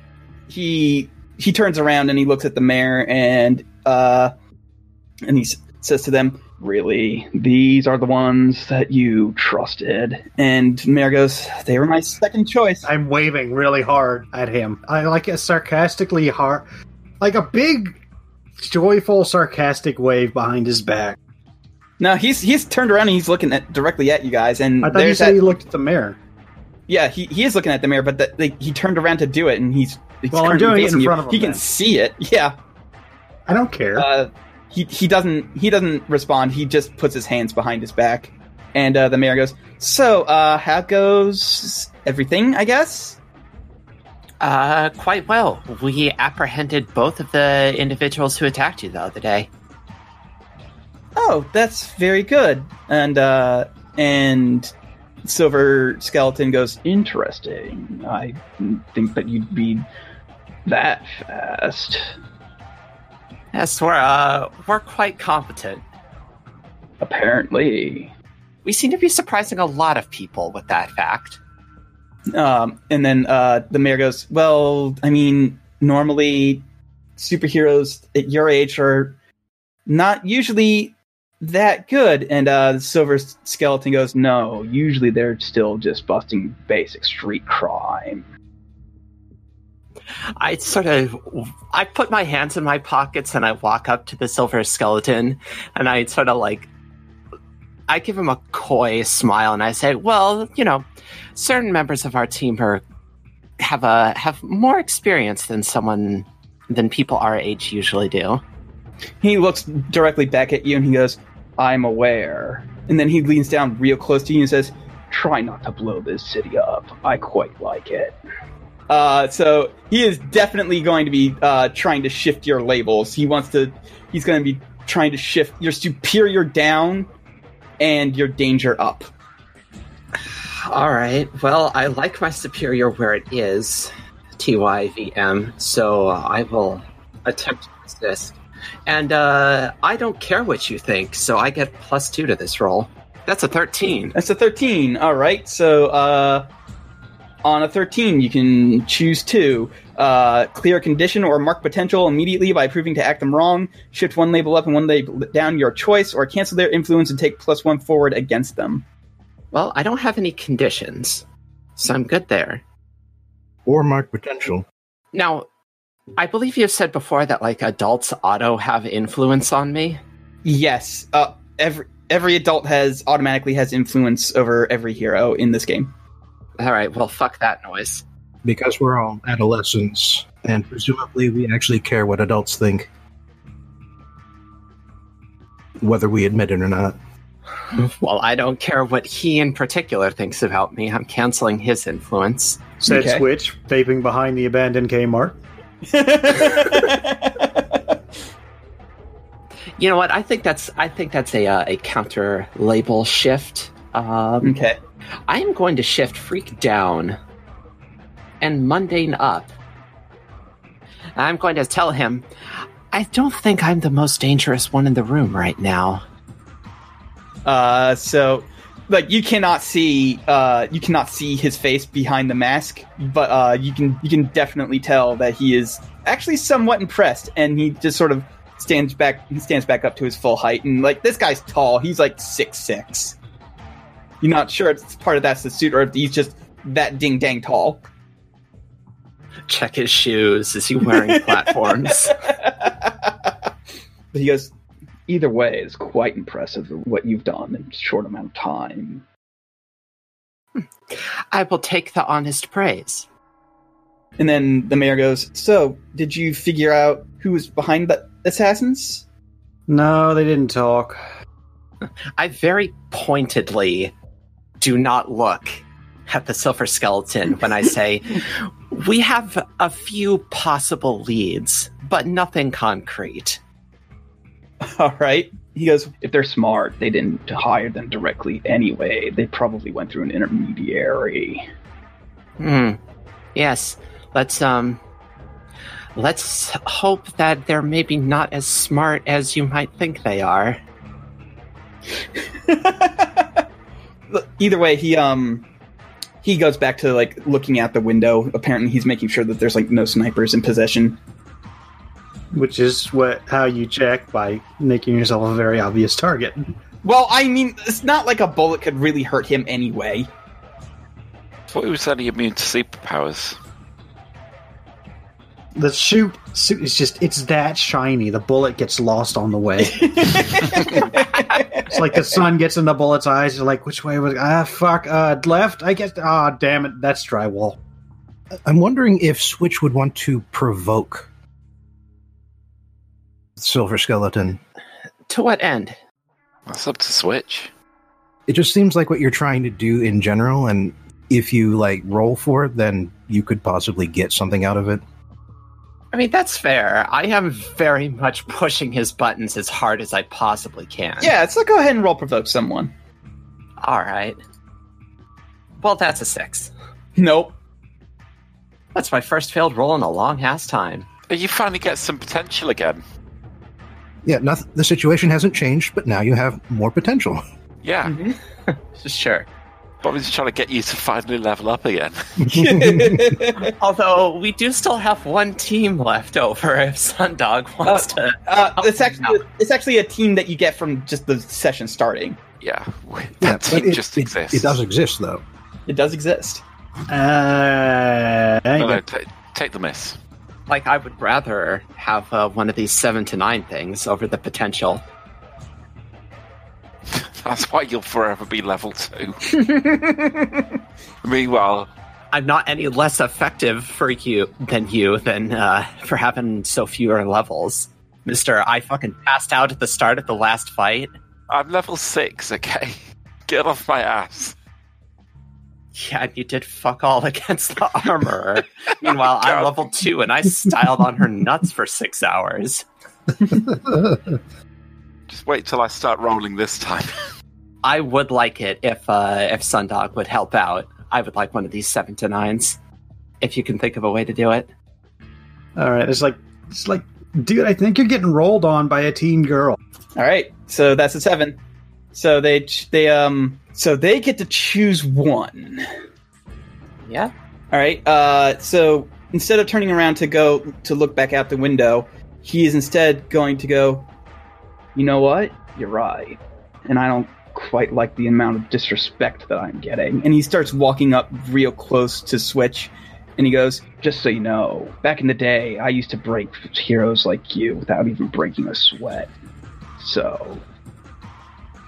He he turns around and he looks at the mayor and uh and he s- says to them, "Really, these are the ones that you trusted." And the mayor goes, "They were my second choice." I'm waving really hard at him. I like a sarcastically hard, like a big, joyful, sarcastic wave behind his back. No, he's he's turned around and he's looking at directly at you guys, and I thought you said that. he looked at the mayor. yeah, he, he is looking at the mayor, but that like, he turned around to do it, and he's, he's Well, I'm doing it in facing you. front of him He can see it. Yeah. I don't care. Uh, he he doesn't he doesn't respond. He just puts his hands behind his back, and uh, the mayor goes, "So, uh, how goes everything? I guess." Uh, quite well. We apprehended both of the individuals who attacked you the other day. Oh, that's very good. And uh, and Silver Skeleton goes, "Interesting. I didn't think that you'd be that fast." Yes, we're uh, we're quite competent. Apparently. We seem to be surprising a lot of people with that fact. Um, and then uh, the mayor goes, "Well, I mean, normally superheroes at your age are not usually that good." And uh, the Silver Skeleton goes, "No, usually they're still just busting basic street crime." I sort of, I put my hands in my pockets and I walk up to the silver skeleton and I sort of like, I give him a coy smile and I say, "Well, you know, certain members of our team are have a have more experience than someone than people our age usually do." He looks directly back at you and he goes, I'm aware. And then he leans down real close to you and says, Try not to blow this city up. I quite like it. Uh, so he is definitely going to be uh, trying to shift your labels. He wants to, he's going to be trying to shift your superior down and your danger up. All right. Well, I like my superior where it is, TYVM, so I will attempt to resist. And uh, I don't care what you think, so I get plus two to this roll. That's a 13. That's a 13. All right. So uh, on a 13, you can choose two. Uh, clear a condition or mark potential immediately by proving to act them wrong. Shift one label up and one label down, your choice, or cancel their influence and take plus one forward against them. Well, I don't have any conditions, so I'm good there. Or mark potential. Now, I believe you've said before that like adults auto have influence on me. Yes. Uh, every every adult has automatically has influence over every hero in this game. All right, well, fuck that noise. Because we're all adolescents, and presumably we actually care what adults think. Whether we admit it or not. Well, I don't care what he in particular thinks about me. I'm canceling his influence. Said Okay. Switch, vaping behind the abandoned Kmart. You know what? I think that's I think that's a uh, a counter label shift. Um, okay. I am going to shift freak down and mundane up. I'm going to tell him I don't think I'm the most dangerous one in the room right now. Uh, so, like, you cannot see, uh, you cannot see his face behind the mask, but uh, you can, you can definitely tell that he is actually somewhat impressed, and he just sort of stands back, he stands back up to his full height, and like, this guy's tall. He's like six six. You're not sure it's part of that's the suit or if he's just that ding dang tall. Check his shoes. Is he wearing platforms? But he goes, either way, it's quite impressive what you've done in a short amount of time. Hmm. I will take the honest praise. And then the mayor goes, So, did you figure out who was behind the assassins? No, they didn't talk. I very pointedly do not look at the silver skeleton when I say we have a few possible leads, but nothing concrete. All right. He goes, If they're smart, they didn't hire them directly anyway. They probably went through an intermediary. Hmm. Yes. Let's um let's hope that they're maybe not as smart as you might think they are. Look, Either way, he, um, he goes back to like looking out the window. Apparently, he's making sure that there's like no snipers in possession. Which is what how you check by making yourself a very obvious target. Well, I mean, it's not like a bullet could really hurt him anyway. I thought he was only immune to superpowers. The shoot suit is just it's that shiny. The bullet gets lost on the way. it's like the sun gets in the bullet's eyes. You're like, which way was ah fuck uh left? I guess ah damn it, that's drywall. I'm wondering if Switch would want to provoke Silver Skeleton. To what end? That's up to Switch. It just seems like what you're trying to do in general, and if you like roll for it, then you could possibly get something out of it. I mean, that's fair. I am very much pushing his buttons as hard as I possibly can. Yeah, so go ahead and roll provoke someone. All right. Well, that's a six. Nope. That's my first failed roll in a long ass time. You finally get some potential again. Yeah, noth- the situation hasn't changed, but now you have more potential. Yeah, mm-hmm. Sure. Bobby's trying to get you to finally level up again. Although we do still have one team left over if Sundog wants to. Uh, it's actually it's actually a team that you get from just the session starting. Yeah, Yeah, that but team it, just it- exists. It does exist, though. It does exist. Uh, No, no, ta- take the miss. Like, I would rather have uh, one of these seven to nine things over the potential. That's why you'll forever be level two. Meanwhile, I'm not any less effective for you than you than uh, for having so fewer levels, Mister. I fucking passed out at the start of the last fight. I'm level six. Okay, get off my ass. Yeah, and you did fuck all against the armor. Meanwhile, I'm level two, and I styled on her nuts for six hours. Just wait till I start rolling this time. I would like it if uh, if Sundog would help out. I would like one of these seven to nines, if you can think of a way to do it. all right, it's like it's like, dude, I think you're getting rolled on by a teen girl. All right, so that's a seven. So they they um so they get to choose one. Yeah. All right. Uh, so instead of turning around to go to look back out the window, he is instead going to go. You know what? You're right, and I don't quite like the amount of disrespect that I'm getting. And he starts walking up real close to Switch, and he goes, "Just so you know, back in the day, I used to break heroes like you without even breaking a sweat. So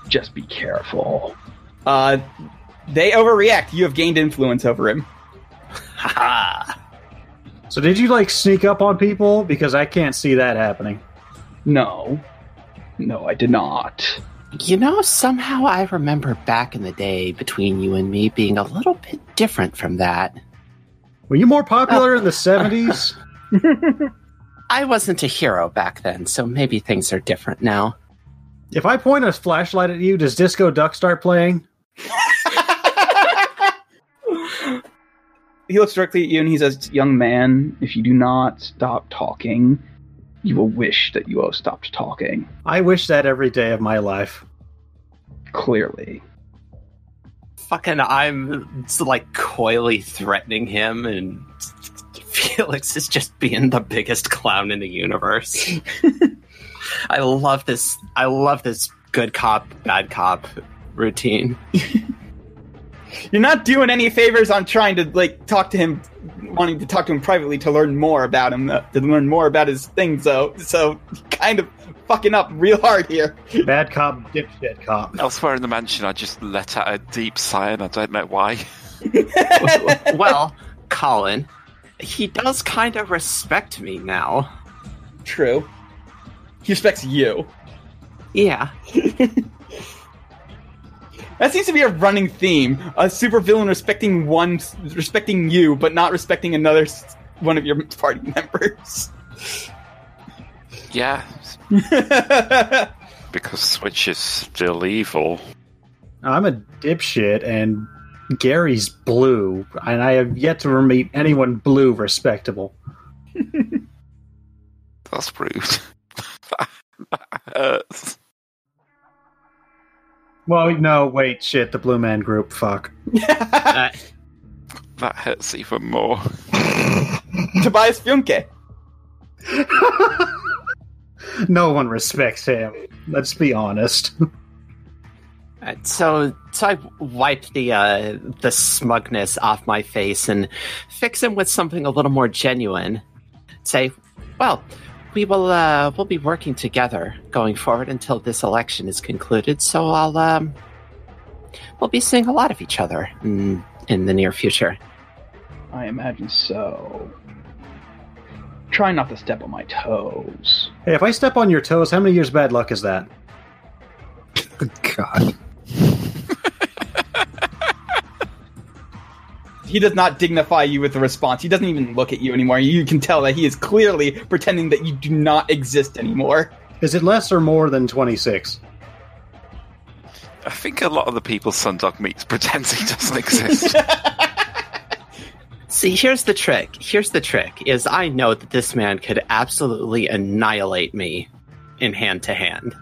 Just be careful. Uh, they overreact. You have gained influence over him. Haha. So did you like sneak up on people? Because I can't see that happening. No. No, I did not. You know, somehow I remember back in the day between you and me being a little bit different from that. Were you more oh. popular in the seventies? I wasn't a hero back then, so maybe things are different now. if I point a flashlight at you, does Disco Duck start playing? He looks directly at you and he says, Young man, if you do not stop talking, you will wish that you have stopped talking. I wish that every day of my life. Clearly. Fucking, I'm like coyly threatening him, and Felix is just being the biggest clown in the universe. I love this. I love this good cop, bad cop routine. You're not doing any favors on trying to like talk to him, wanting to talk to him privately to learn more about him, uh, to learn more about his things. So, so kind of fucking up real hard here. Bad cop, dipshit cop. Elsewhere in the mansion, I just let out a deep sigh, and I don't know why. well, Colin, he does kind of respect me now. True. He respects you. Yeah. That seems to be a running theme. A supervillain respecting one, respecting you, but not respecting another one of your party members. Yeah, because Switch is still evil. I'm a dipshit, and Gary's blue, and I have yet to meet anyone blue respectable. That's rude. that hurts. Well, no, wait, shit, the Blue Man Group, fuck. Uh, That hurts even more. Tobias Funke. no one respects him. Let's be honest. So so I wipe the uh, the smugness off my face and fix him with something a little more genuine. Say, well, we will uh, we'll be working together going forward until this election is concluded. So I'll um, we'll be seeing a lot of each other in, in the near future. I imagine so. Try not to step on my toes. Hey, if I step on your toes, how many years bad luck is that? God. He does not dignify you with a response. He doesn't even look at you anymore. You can tell that he is clearly pretending that you do not exist anymore. Is it less or more than 26? I think a lot of the people Sundog meets pretends he doesn't exist. See, here's the trick. Here's the trick: is I know that this man could absolutely annihilate me in hand to hand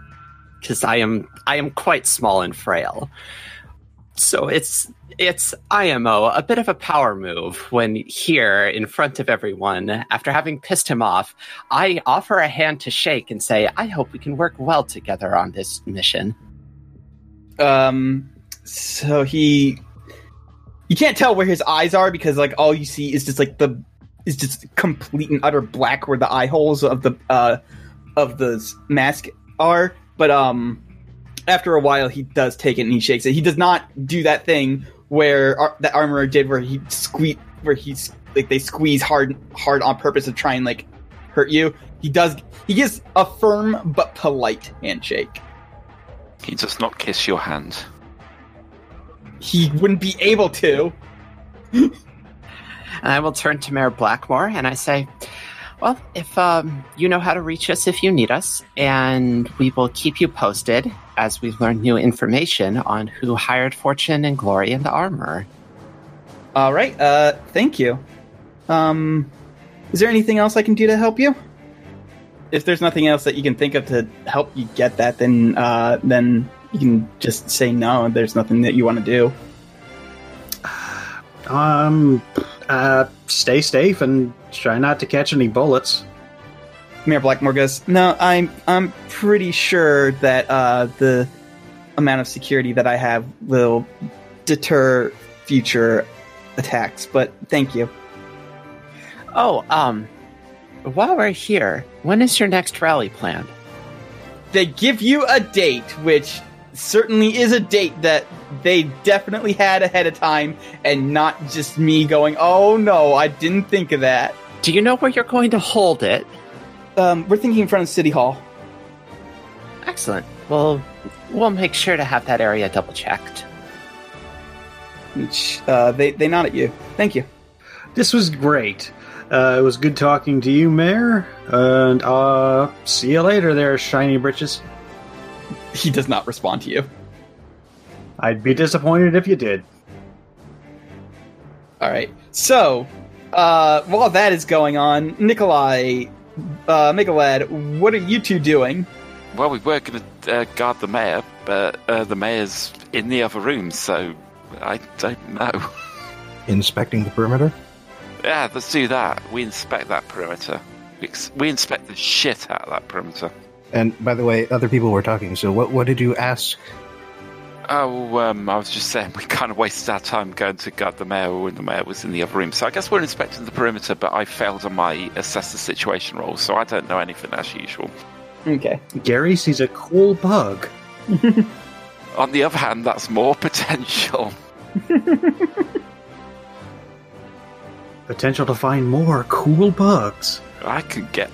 because I am I am quite small and frail. So it's it's IMO a bit of a power move when here in front of everyone, after having pissed him off, I offer a hand to shake and say, "I hope we can work well together on this mission." Um, so he, you can't tell where his eyes are because like all you see is just like the is just complete and utter black where the eye holes of the uh of the mask are. But um, after a while, he does take it and he shakes it. He does not do that thing where ar- that armorer did, where he squeeze, where he's like they squeeze hard, hard on purpose to try and like hurt you. He does. He gives a firm but polite handshake. he does not kiss your hand. He wouldn't be able to. And I will turn to Mayor Blackmore and I say, Well, if um, you know how to reach us if you need us, and we will keep you posted as we learn new information on who hired Fortune and Glory and the Armor. All right. Uh, thank you. Um, is there anything else I can do to help you? If there's nothing else that you can think of to help you get that, then uh, then you can just say no. There's nothing that you want to do. Um, uh, stay safe and try not to catch any bullets. Mayor Blackmore goes, "No, I'm I'm pretty sure that uh, the amount of security that I have will deter future attacks. But thank you. Oh, um, while we're here, when is your next rally planned? They give you a date, which certainly is a date that they definitely had ahead of time, and not just me going, "Oh no, I didn't think of that." Do you know where you're going to hold it? Um, we're thinking in front of City Hall. Excellent. Well, we'll make sure to have that area double checked. Which, uh, they they nod at you. Thank you. This was great. Uh, it was good talking to you, Mayor. And uh, see you later there, Shiny Britches. He does not respond to you. I'd be disappointed if you did. All right. So, uh, while that is going on, Nikolai, uh, Megalad, what are you two doing? Well, we were going to uh, guard the mayor, but uh, the mayor's in the other room, so I don't know. Inspecting the perimeter? Yeah, let's do that. We inspect that perimeter. We, ex- we inspect the shit out of that perimeter. And by the way, other people were talking, so what, what did you ask? Oh, um, I was just saying we kind of wasted our time going to guard the mayor when the mayor was in the other room. So I guess we're inspecting the perimeter, but I failed on my assess the situation roll, so I don't know anything as usual. Okay. Gary sees a cool bug. On the other hand, that's more potential. Potential to find more cool bugs. I can get,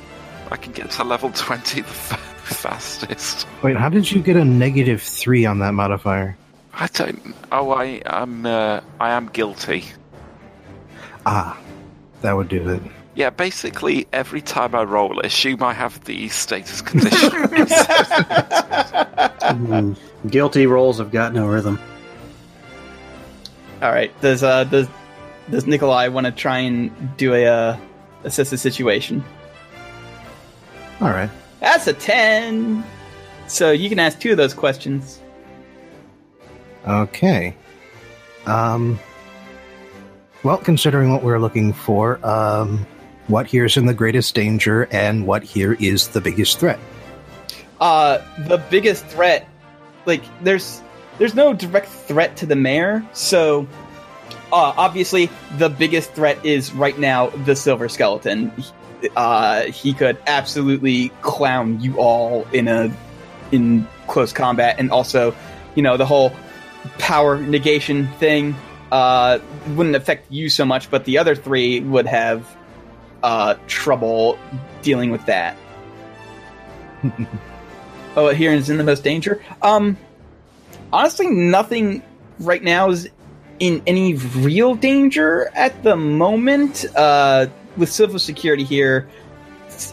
I can get to level twenty the fa- fastest. Wait, how did you get a negative three on that modifier? I don't. Oh, I am. Uh, I am guilty. Ah, that would do it. Yeah, basically every time I roll, assume I have the status condition. Hmm. Guilty rolls have got no rhythm. All right. Does uh does does Nikolai want to try and do a uh, assess the situation? All right. That's a ten. So you can ask two of those questions. Okay. Um. Well, considering what we're looking for, um, what here's in the greatest danger, and what here is the biggest threat? Uh, the biggest threat, like there's there's no direct threat to the mayor, so uh, obviously the biggest threat is right now the silver skeleton. Uh, he could absolutely clown you all in a in close combat, and also, you know, the whole power negation thing uh, wouldn't affect you so much, but the other three would have uh, trouble dealing with that. oh, here is in the most danger. Um, honestly, nothing right now is in any real danger at the moment. Uh, with civil security here,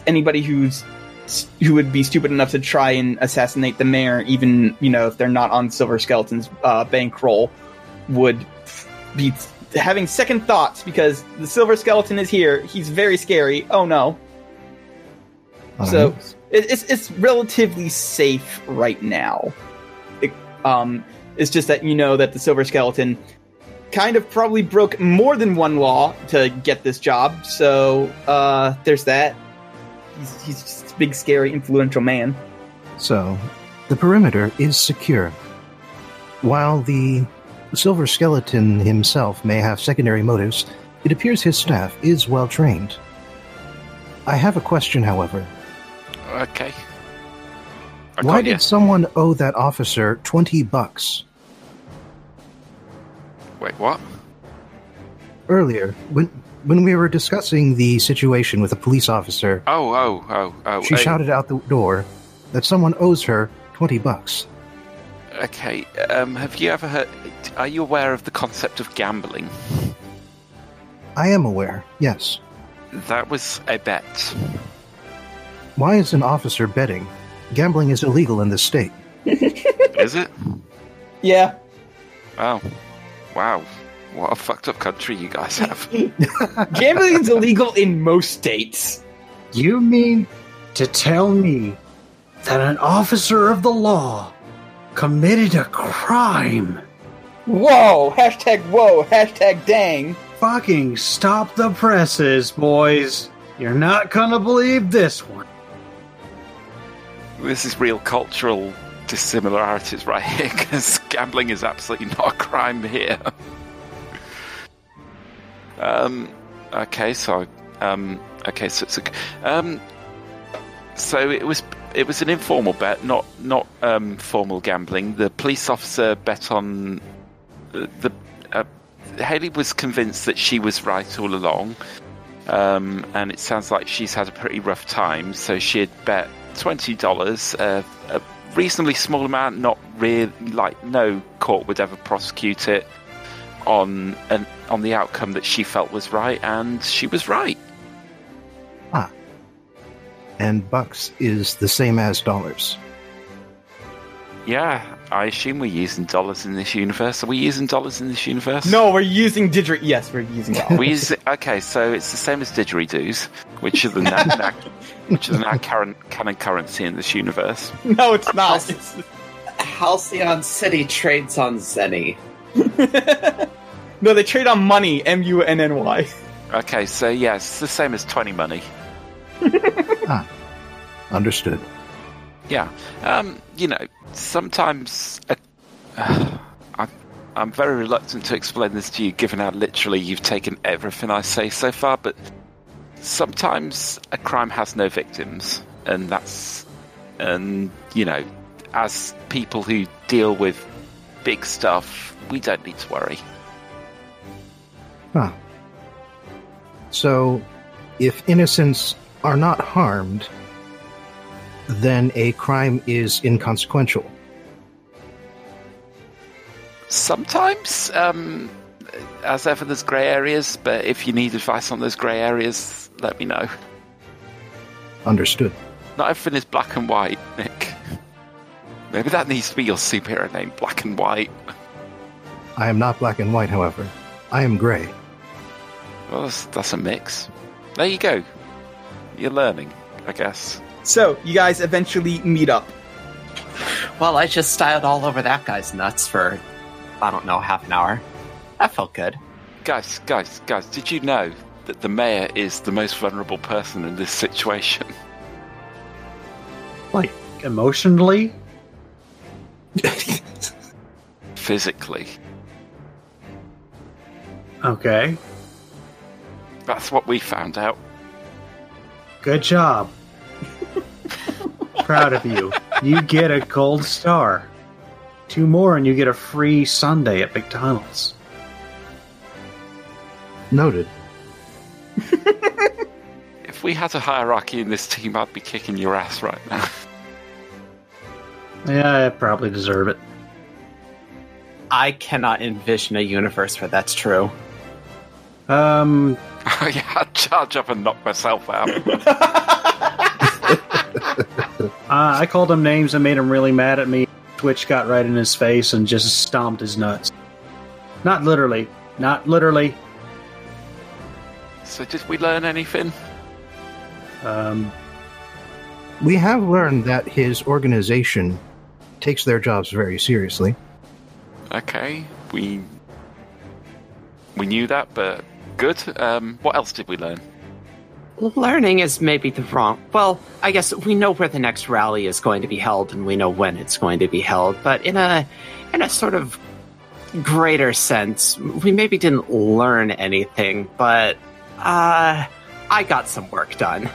anybody who's who would be stupid enough to try and assassinate the mayor, even you know if they're not on Silver Skeleton's uh, bankroll, would be having second thoughts because the Silver Skeleton is here. He's very scary. Oh no! All So right. it, it's it's relatively safe right now. It, um, it's just that you know that the Silver Skeleton kind of probably broke more than one law to get this job. So uh, there's that. He's, he's just a big, scary, influential man. So, the perimeter is secure. While the Silver Skeleton himself may have secondary motives, it appears his staff is well trained. I have a question, however. okay. I Why did you. someone owe that officer 20 bucks? Wait, what? Earlier, when when we were discussing the situation with a police officer, Oh, oh, oh, oh. she uh, shouted out the door that someone owes her 20 bucks. Okay. Um, have you ever heard? Are you aware of the concept of gambling? I am aware, yes. That was a bet. Why is an officer betting? Gambling is illegal in this state. Is it? Yeah. Oh, wow. What a fucked up country you guys have. Gambling is illegal in most states. You mean to tell me that an officer of the law committed a crime? Whoa! Hashtag whoa! Hashtag dang! Fucking stop the presses, boys. You're not gonna believe this one. this is real cultural dissimilarities right here, because gambling is absolutely not a crime here. um, okay, so, um, okay, so it's a, um, so it was it was an informal bet, not not um, formal gambling. The police officer bet on uh, the. Uh, Haley was convinced that she was right all along, um, and it sounds like she's had a pretty rough time. So she had bet twenty dollars, uh, a reasonably small amount, not really like no court would ever prosecute it on an on the outcome that she felt was right, and she was right. Ah, And bucks is the same as dollars. Yeah, I assume we're using dollars in this universe. Are we using dollars in this universe? No, we're using didgeridoo. Yes, we're using dollars. We use okay, so it's the same as didgeridoos, which are the na- na- which is the now current canon currency in this universe. no, it's not. It's- Halcyon City trades on Zenny. no, they trade on money. M U N N Y. Okay, so yeah, it's the same as twenty money. ah, Understood. Yeah, um, you know, sometimes uh, I'm I'm very reluctant to explain this to you, given how literally you've taken everything I say so far. But sometimes a crime has no victims, and that's and you know, as people who deal with big stuff, we don't need to worry. Huh. So, if innocents are not harmed, then a crime is inconsequential. Sometimes, um, as ever, there's grey areas. But if you need advice on those grey areas, let me know. Understood. Not everything is black and white, Nick. Maybe that needs to be your superhero name, Black and White. I am not black and white, however. I am gray. Well, that's, that's a mix. There you go. You're learning, I guess. So you guys eventually meet up. Well, I just styled all over that guy's nuts for, I don't know, half an hour. That felt good. Guys, guys, guys, did you know that the mayor is the most vulnerable person in this situation? Like emotionally, Physically. okay. That's what we found out. Good job. Proud of you. You get a gold star. Two more, and you get a free sundae at McDonald's. Noted. If we had a hierarchy in this team, I'd be kicking your ass right now. Yeah, I probably deserve it. I cannot envision a universe where that's true. Um, yeah, I'd charge up and knock myself out. uh, I called him names and made him really mad at me. Twitch got right in his face and just stomped his nuts. Not literally. Not literally. so, did we learn anything? Um, We have learned that his organization takes their jobs very seriously. Okay, we we knew that, but good. Um, what else did we learn? Learning is maybe the wrong. Well, I guess we know where the next rally is going to be held, and we know when it's going to be held. But in a in a sort of greater sense, we maybe didn't learn anything, but uh, I got some work done.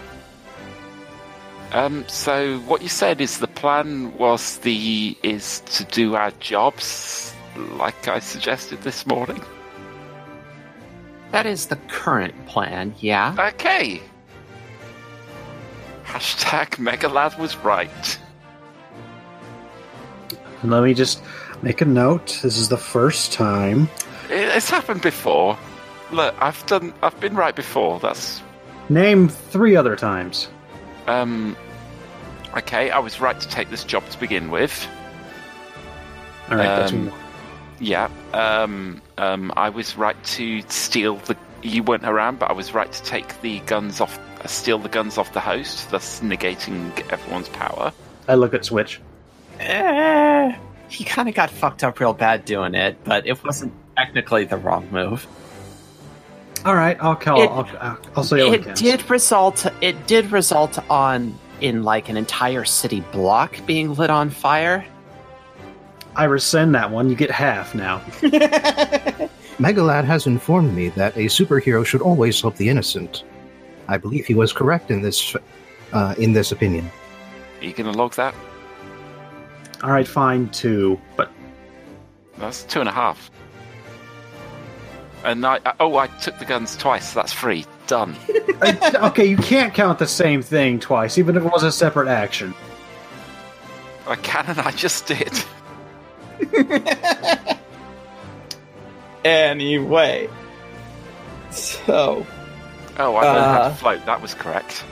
Um, so what you said is the plan was the is to do our jobs, like I suggested this morning. That is the current plan, yeah. Okay. Hashtag Megalad was right. let me just make a note. This is the first time. It- It's happened before. Look, I've done. I've been right before. That's Name three other times. um. Okay, I was right to take this job to begin with. All right, that's Um, one. Yeah. Um, um, I was right to steal the. You weren't around, but I was right to take the guns off. Steal the guns off the host, thus negating everyone's power. I look at Switch. Eh, he kind of got fucked up real bad doing it, but it wasn't technically the wrong move. All right, I'll call. It- I'll, I'll, I'll say it it did result. It did result on in like an entire city block being lit on fire. I rescind that one. You get half now. Megalad has informed me that a superhero should always help the innocent. I believe he was correct in this uh, in this opinion. Are you going to log that? All right, fine, two. But That's two and a half. And I, I- oh, I took the guns twice. That's free. Done. Uh, okay, you can't count the same thing twice, even if it was a separate action. I can, and I just did. Anyway, so Oh, I learned how Uh. to float. That was correct.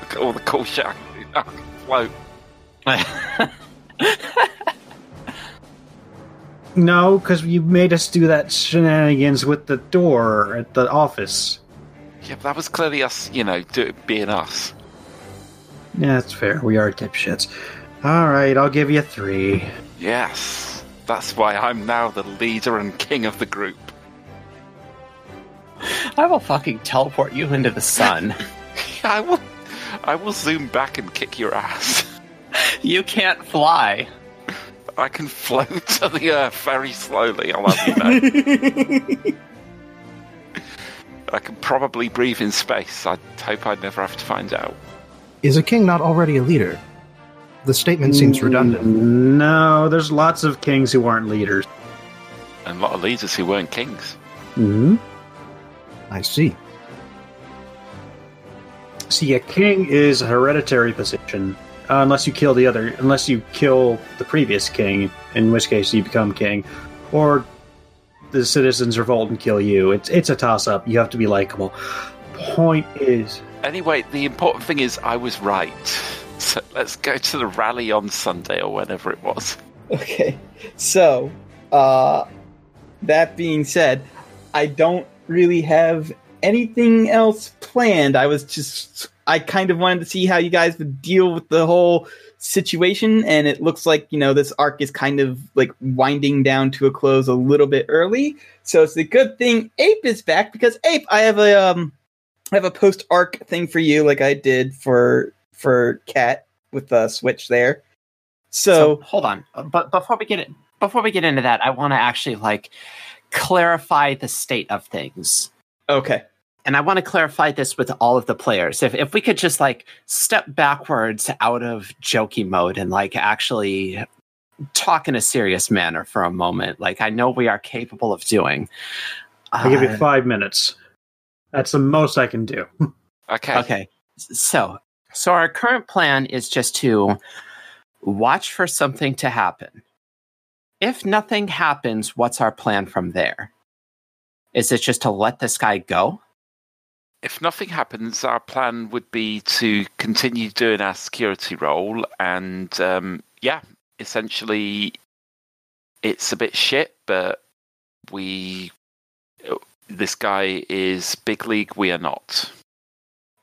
Look at all the cool shit. I can do. I can float. No, because you made us do that shenanigans with the door at the office. Yeah, but that was clearly us, you know, do, being us. Yeah, that's fair. We are dipshits. All right, I'll give you three. Yes. That's why I'm now the leader and king of the group. I will fucking teleport you into the sun. I will. I will zoom back and kick your ass. you can't fly. I can float to the earth very slowly. I'll have you know. I can probably breathe in space. I hope I'd never have to find out. Is a king not already a leader? The statement seems redundant. No, there's lots of kings who aren't leaders. And a lot of leaders who weren't kings. hmm I see. See, a king is a hereditary position, uh, unless you kill the other, unless you kill the previous king, in which case you become king, or the citizens revolt and kill you. It's it's a toss up. You have to be likable. Point is, Anyway, the important thing is I was right. So let's go to the rally on Sunday or whenever it was. Okay. So, uh, that being said, I don't really have anything else planned. I was just, I kind of wanted to see how you guys would deal with the whole situation, and it looks like, you know, this arc is kind of like winding down to a close a little bit early. So it's a good thing Ape is back because Ape, I have a, um, I have a post arc thing for you, like I did for for Cat with the switch there. so hold on, but before we get it, before we get into that, I want to actually like clarify the state of things. okay. and I want to clarify this with all of the players. If if we could just like step backwards out of jokey mode and like actually talk in a serious manner for a moment, like I know we are capable of doing. I'll give you Uh, five minutes. That's the most I can do. Okay. okay, so so our current plan is just to watch for something to happen. If nothing happens, what's our plan from there? Is it just to let this guy go? If nothing happens, our plan would be to continue doing our security role, and um, yeah, essentially, it's a bit shit, but we. This guy is big league. We are not.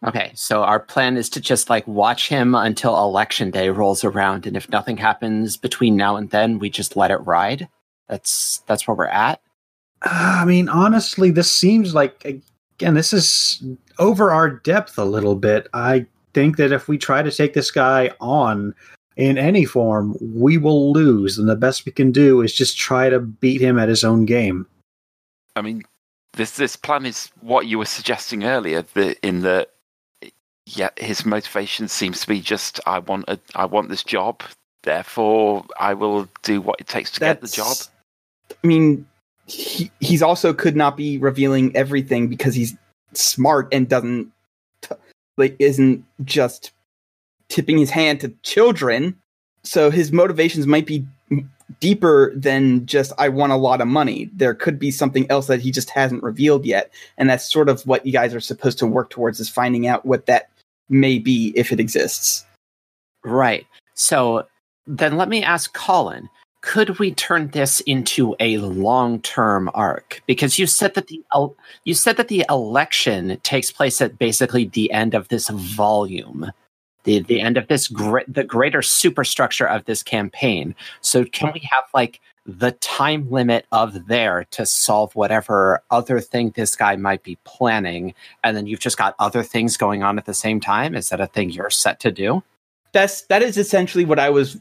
Okay, so our plan is to just like watch him until election day rolls around, and if nothing happens between now and then, we just let it ride. That's that's where we're at. Uh, I mean, honestly, this seems like again, this is over our depth a little bit. I think that if we try to take this guy on in any form, we will lose, and the best we can do is just try to beat him at his own game. I mean, this this plan is what you were suggesting earlier. That in the yeah, his motivation seems to be just I want a I want this job, therefore I will do what it takes to get the job. I mean, he, he's also could not be revealing everything because he's smart and doesn't like isn't just tipping his hand to children. So his motivations might be deeper than just I want a lot of money. There could be something else that he just hasn't revealed yet, and that's sort of what you guys are supposed to work towards is finding out what that may be if it exists. Right. So then let me ask Colin, could we turn this into a long-term arc? Because you said that the el- you said that the election takes place at basically the end of this volume. The the end of this gre- the greater superstructure of this campaign. So can we have like the time limit of there to solve whatever other thing this guy might be planning and then you've just got other things going on at the same time? Is that a thing you're set to do? that's that is essentially what I was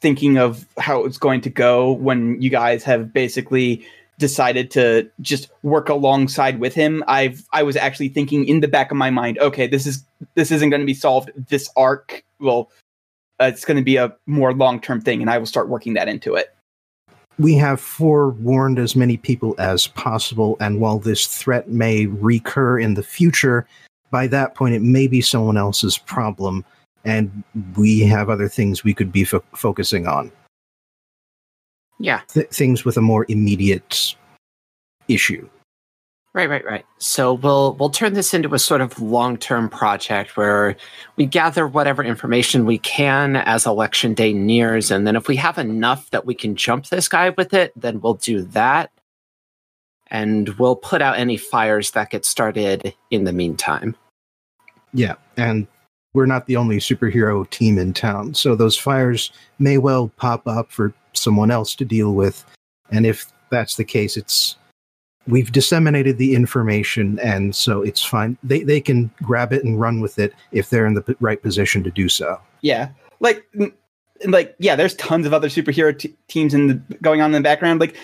thinking of how it's going to go when you guys have basically decided to just work alongside with him. I've I was actually thinking in the back of my mind, okay, this is this isn't going to be solved this arc. Well, uh, it's going to be a more long term thing, and I will start working that into it. We have forewarned as many people as possible, and while this threat may recur in the future, by that point it may be someone else's problem, and we have other things we could be fo- focusing on. Yeah. Th- things with a more immediate issue. Right, right, right. So we'll we'll turn this into a sort of long-term project where we gather whatever information we can as election day nears, and then if we have enough that we can jump this guy with it, then we'll do that. And we'll put out any fires that get started in the meantime. Yeah, and we're not the only superhero team in town, so those fires may well pop up for someone else to deal with. And if that's the case, it's we've disseminated the information, and so it's fine. They they can grab it and run with it if they're in the p- right position to do so. Yeah, like, like yeah, there's tons of other superhero t- teams in the going on in the background. Like,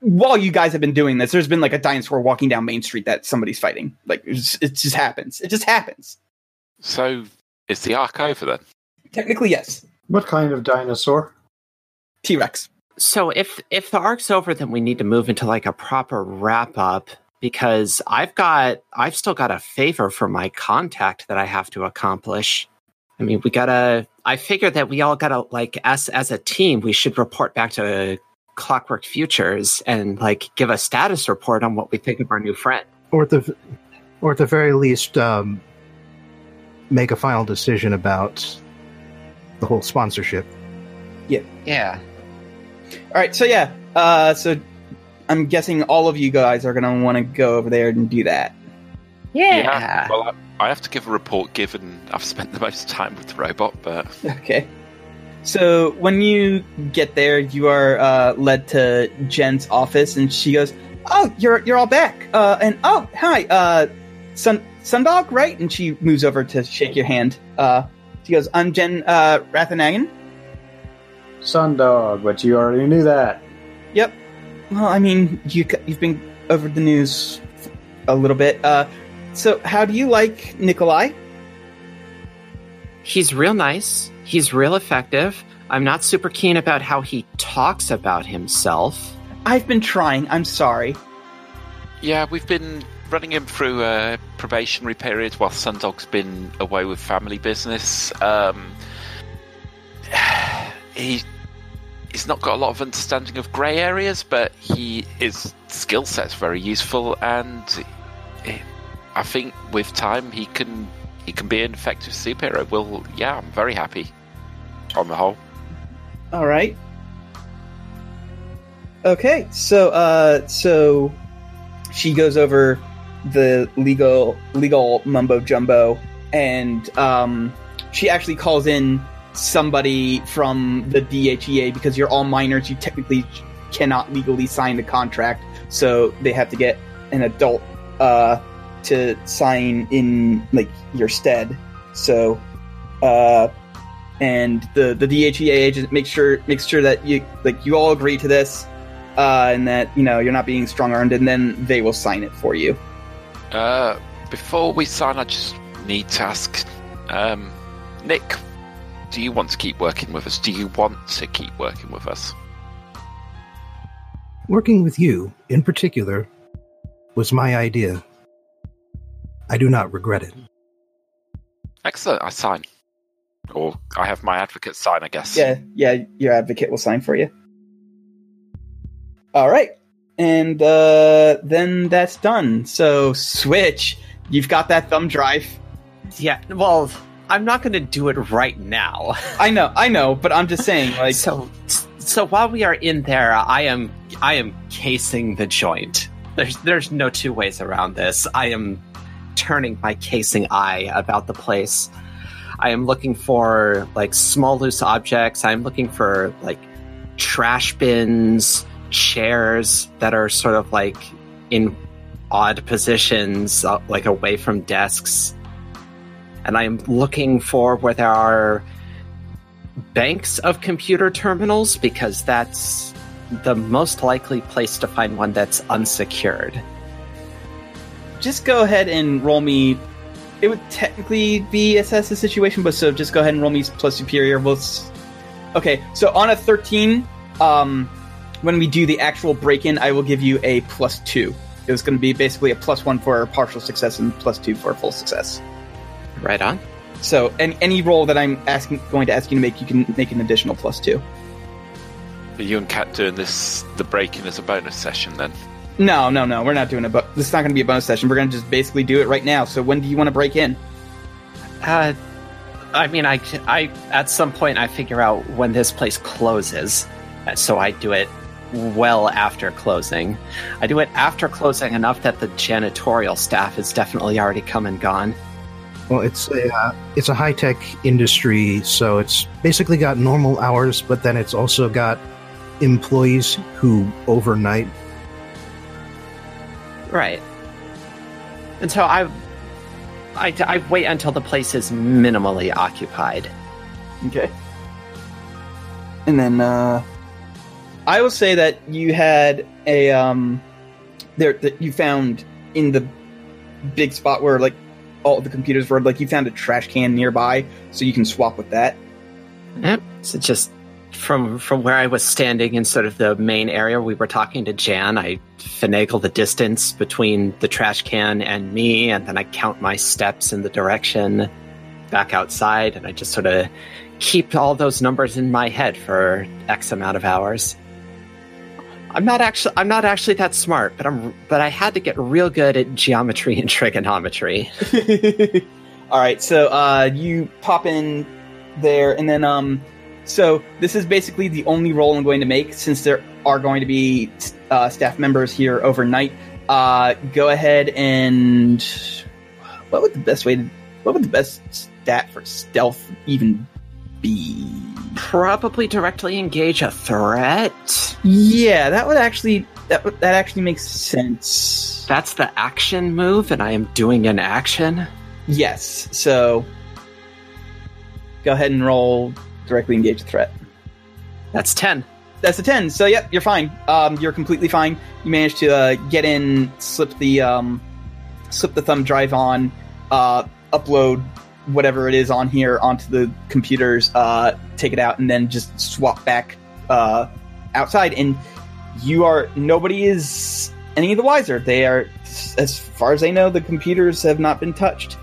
while you guys have been doing this, there's been like a dinosaur walking down Main Street that somebody's fighting. Like, it just, it just happens. It just happens. So is the arc over then? Technically, yes. What kind of dinosaur? T Rex. So if if the arc's over, then we need to move into like a proper wrap up because I've got I've still got a favor for my contact that I have to accomplish. I mean, we gotta. I figure that we all gotta like as as a team, we should report back to Clockwork Futures and like give a status report on what we think of our new friend. or at the or at the very least um, make a final decision about the whole sponsorship Yeah. All right, so yeah, uh, so I'm guessing all of you guys are gonna want to go over there and do that. Yeah. Well, I, I have to give a report given I've spent the most time with the robot, but Okay. So when you get there, you are uh, led to Jen's office, and she goes, "Oh, you're you're all back." Uh, and oh, hi, uh, Sun Sundog, right? And she moves over to shake your hand. Uh, she goes, "I'm Jen uh, Rathanagan." Sundog, but you already knew that. Yep. Well, I mean, you, you've been over the news a little bit. Uh, so how do you like Nikolai? He's real nice. He's real effective. I'm not super keen about how he talks about himself. I've been trying. I'm sorry. yeah, we've been running him through a probationary period while Sundog's been away with family business. Um, he he's not got a lot of understanding of grey areas, but he his skill set's very useful, and I think with time he can he can be an effective superhero. Well, yeah, I'm very happy on the whole. All right. Okay, so uh, so she goes over the legal legal mumbo jumbo, and um, she actually calls in somebody from the DHEA because you're all minors. You technically cannot legally sign the contract, so they have to get an adult uh, to sign in like your stead. So, uh, and the the DHEA agent makes sure makes sure that you like you all agree to this, uh, and that you know you're not being strong armed, and then they will sign it for you. Uh, before we sign, I just need to ask, um, Nick, do you want to keep working with us? Do you want to keep working with us? Working with you, in particular, was my idea. I do not regret it. Excellent. I sign, or I have my advocate sign, I guess. Yeah, yeah, your advocate will sign for you. All right, and uh, then that's done. So switch. You've got that thumb drive. Yeah, well, I'm not going to do it right now. I know, I know, but I'm just saying, like, so, so while we are in there, I am, I am casing the joint. There's, there's no two ways around this. I am turning my casing eye about the place. I am looking for like small loose objects. I'm looking for like trash bins, chairs that are sort of like in odd positions, uh, like away from desks. And I'm looking for where there are banks of computer terminals because that's the most likely place to find one that's unsecured. just go ahead and roll me it would technically be assess the situation, but so just go ahead and roll me plus superior. We'll. s- Okay, so on a thirteen, um, when we do the actual break-in, I will give you a plus two. It was going to be basically a plus one for partial success and plus two for full success. Right on. So, any any roll that I'm asking, going to ask you to make, you can make an additional plus two. Are you and Kat doing this, the break-in as a bonus session then? No, no, no, we're not doing it. But this is not going to be a bonus session. We're going to just basically do it right now. So, when do you want to break in? Uh, I mean, I, I at some point I figure out when this place closes, uh, so I do it well after closing. I do it after closing enough that the janitorial staff is definitely already come and gone. Well, it's a uh, it's a high tech industry, so it's basically got normal hours, but then it's also got employees who overnight. Right. And so I, I, I wait until the place is minimally occupied. Okay. And then uh I will say that you had a um there that you found in the big spot where like all the computers were like you found a trash can nearby so you can swap with that. Yep. So just from from where I was standing in sort of the main area, we were talking to Jan. I finagle the distance between the trash can and me, and then I count my steps in the direction back outside, and I just sort of keep all those numbers in my head for X amount of hours. I'm not actually I'm not actually that smart, but I'm but I had to get real good at geometry and trigonometry. All right, so uh, you pop in there, and then um, so this is basically the only role I'm going to make since there are going to be uh, staff members here overnight. Uh, go ahead and what would the best way to what would the best stat for stealth even be? Probably directly engage a threat. Yeah, that would actually that would- that actually makes sense. That's the action move, and I am doing an action. Yes, so go ahead and roll directly engage the threat. That's 10. That's a 10. So, yep, you're fine. Um, you're completely fine. You managed to uh, get in, slip the um, slip the thumb drive on, uh, upload whatever it is on here onto the computers, uh, take it out, and then just swap back uh, outside. And you are nobody is any the wiser. They are, as far as they know, the computers have not been touched.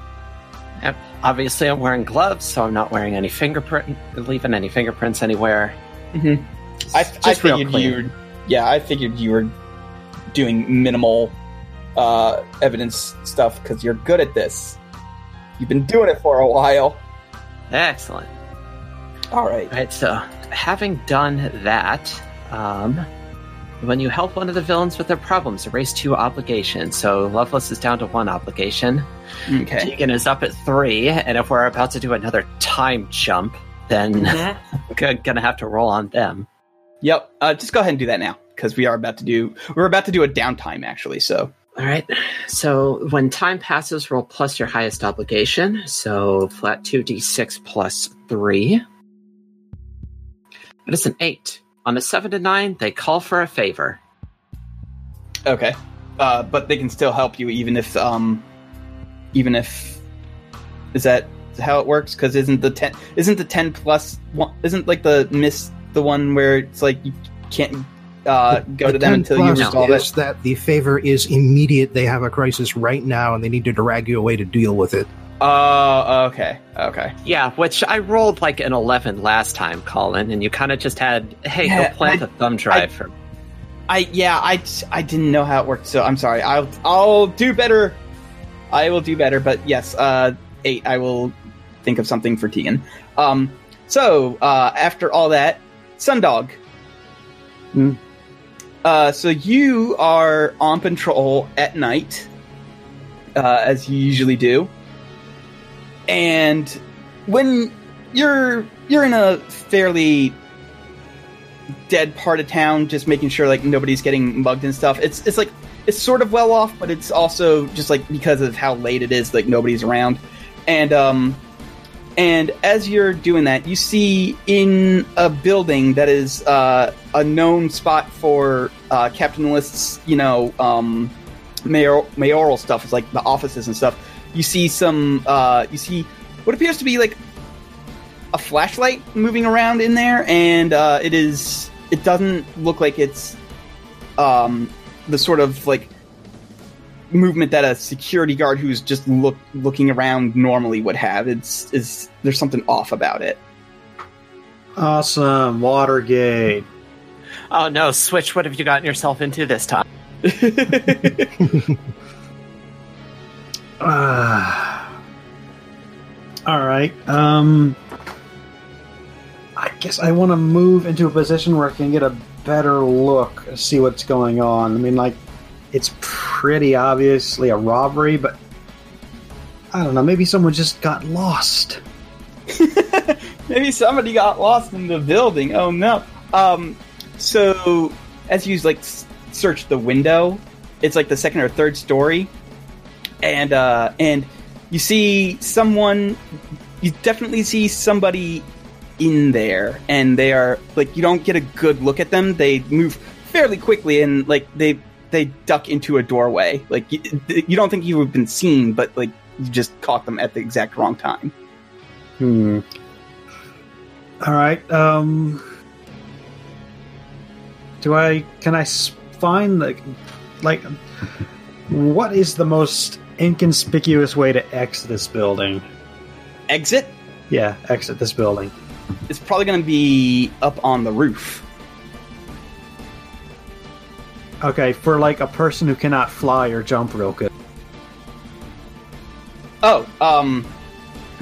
Yep. Obviously, I'm wearing gloves, so I'm not wearing any fingerprint, leaving any fingerprints anywhere. Mm-hmm. I, Just I figured you were, yeah, I figured you were doing minimal uh, evidence stuff because you're good at this. You've been doing it for a while. Excellent. All right. Right, so having done that, um, when you help one of the villains with their problems, erase two obligations. So Loveless is down to one obligation. Okay. Tegan is up at three, and if we're about to do another time jump, then g- gonna have to roll on them. Yep. Uh, just go ahead and do that now because we are about to do. We're about to do a downtime actually. So All right. So when time passes, roll plus your highest obligation. So flat 2d6 plus 3. That is an 8. On a 7 to 9, they call for a favor. okay. Uh, but they can still help you even if um, even if is that how it works? Because isn't the ten isn't the ten plus one isn't like the miss the one where it's like you can't uh, go The to them until you plus resolve is it. that the favor is immediate. They have a crisis right now, and they need to drag you away to deal with it. Oh, okay, okay. Yeah, which I rolled like an 11 last time, Colin, and you kind of just had, hey, Yeah, go plant I- a thumb drive for. I yeah, I I didn't know how it worked, so I'm sorry. I'll I'll do better. I will do better, but yes, uh, eight. I will think of something for Tegan. Um, so uh, after all that, Sundog. Hmm. Uh, so you are on patrol at night, uh, as you usually do, and when you're you're in a fairly dead part of town, just making sure like nobody's getting mugged and stuff. It's it's like it's sort of well off, but it's also just like because of how late it is, like nobody's around. And um and as you're doing that, you see in a building that is uh, a known spot for uh, Captain List's, you know, um, mayor- mayoral stuff. It's like the offices and stuff. you see some uh, you see what appears to be like a flashlight moving around in there, and uh, it is it doesn't look like it's um, the sort of like movement that a security guard who's just look looking around normally would have. It's is there's something off about it. Awesome, Watergate. Oh no, Switch, what have you gotten yourself into this time? Ah. all right. Um, I guess I want to move into a position where I can get a better look, see what's going on. I mean, like, it's pretty obviously a robbery, but I don't know. Maybe someone just got lost. Maybe somebody got lost in the building. Oh no. Um, so as you like search the window, it's like the second or third story, and uh, and you see someone. You definitely see somebody in there, and they are like you don't get a good look at them. They move fairly quickly, and like they they duck into a doorway. Like you, you don't think you have been seen, but like you just caught them at the exact wrong time. Hmm. All right. Um. Do I? Can I find the like? What is the most inconspicuous way to exit this building? Exit. Yeah, exit this building. It's probably going to be up on the roof. Okay, for like a person who cannot fly or jump real good. Oh, um,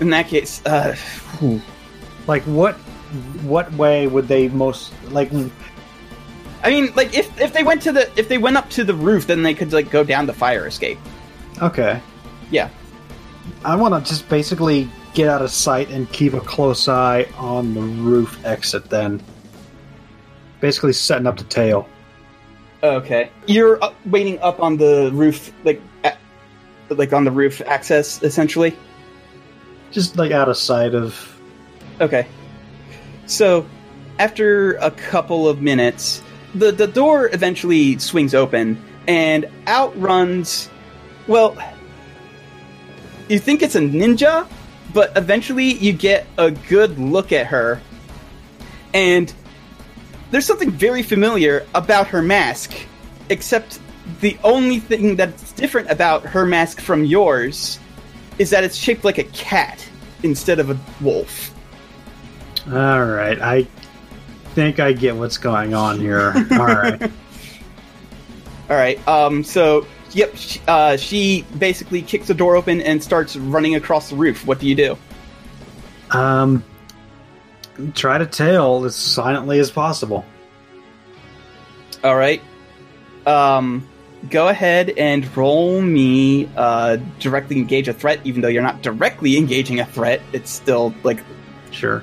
in that case, uh. Like what? What way would they most like? I mean, like if if they went to the if they went up to the roof, then they could like go down the fire escape. Okay, Yeah. I want to just basically get out of sight and keep a close eye on the roof exit. Then, basically setting up the tail. Okay. You're up, waiting up on the roof, like a like on the roof access, essentially. just like out of sight of Okay. So, after a couple of minutes, the the door eventually swings open and out runs well, you think it's a ninja, but eventually you get a good look at her and there's something very familiar about her mask, except the only thing that's different about her mask from yours is that it's shaped like a cat instead of a wolf. all right i think i get what's going on here all right All right. Um. So, yep. She, uh, she basically kicks the door open and starts running across the roof. What do you do? um try to tail as silently as possible All right. Um. Go ahead and roll me uh, directly engage a threat, even though you're not directly engaging a threat. It's still like sure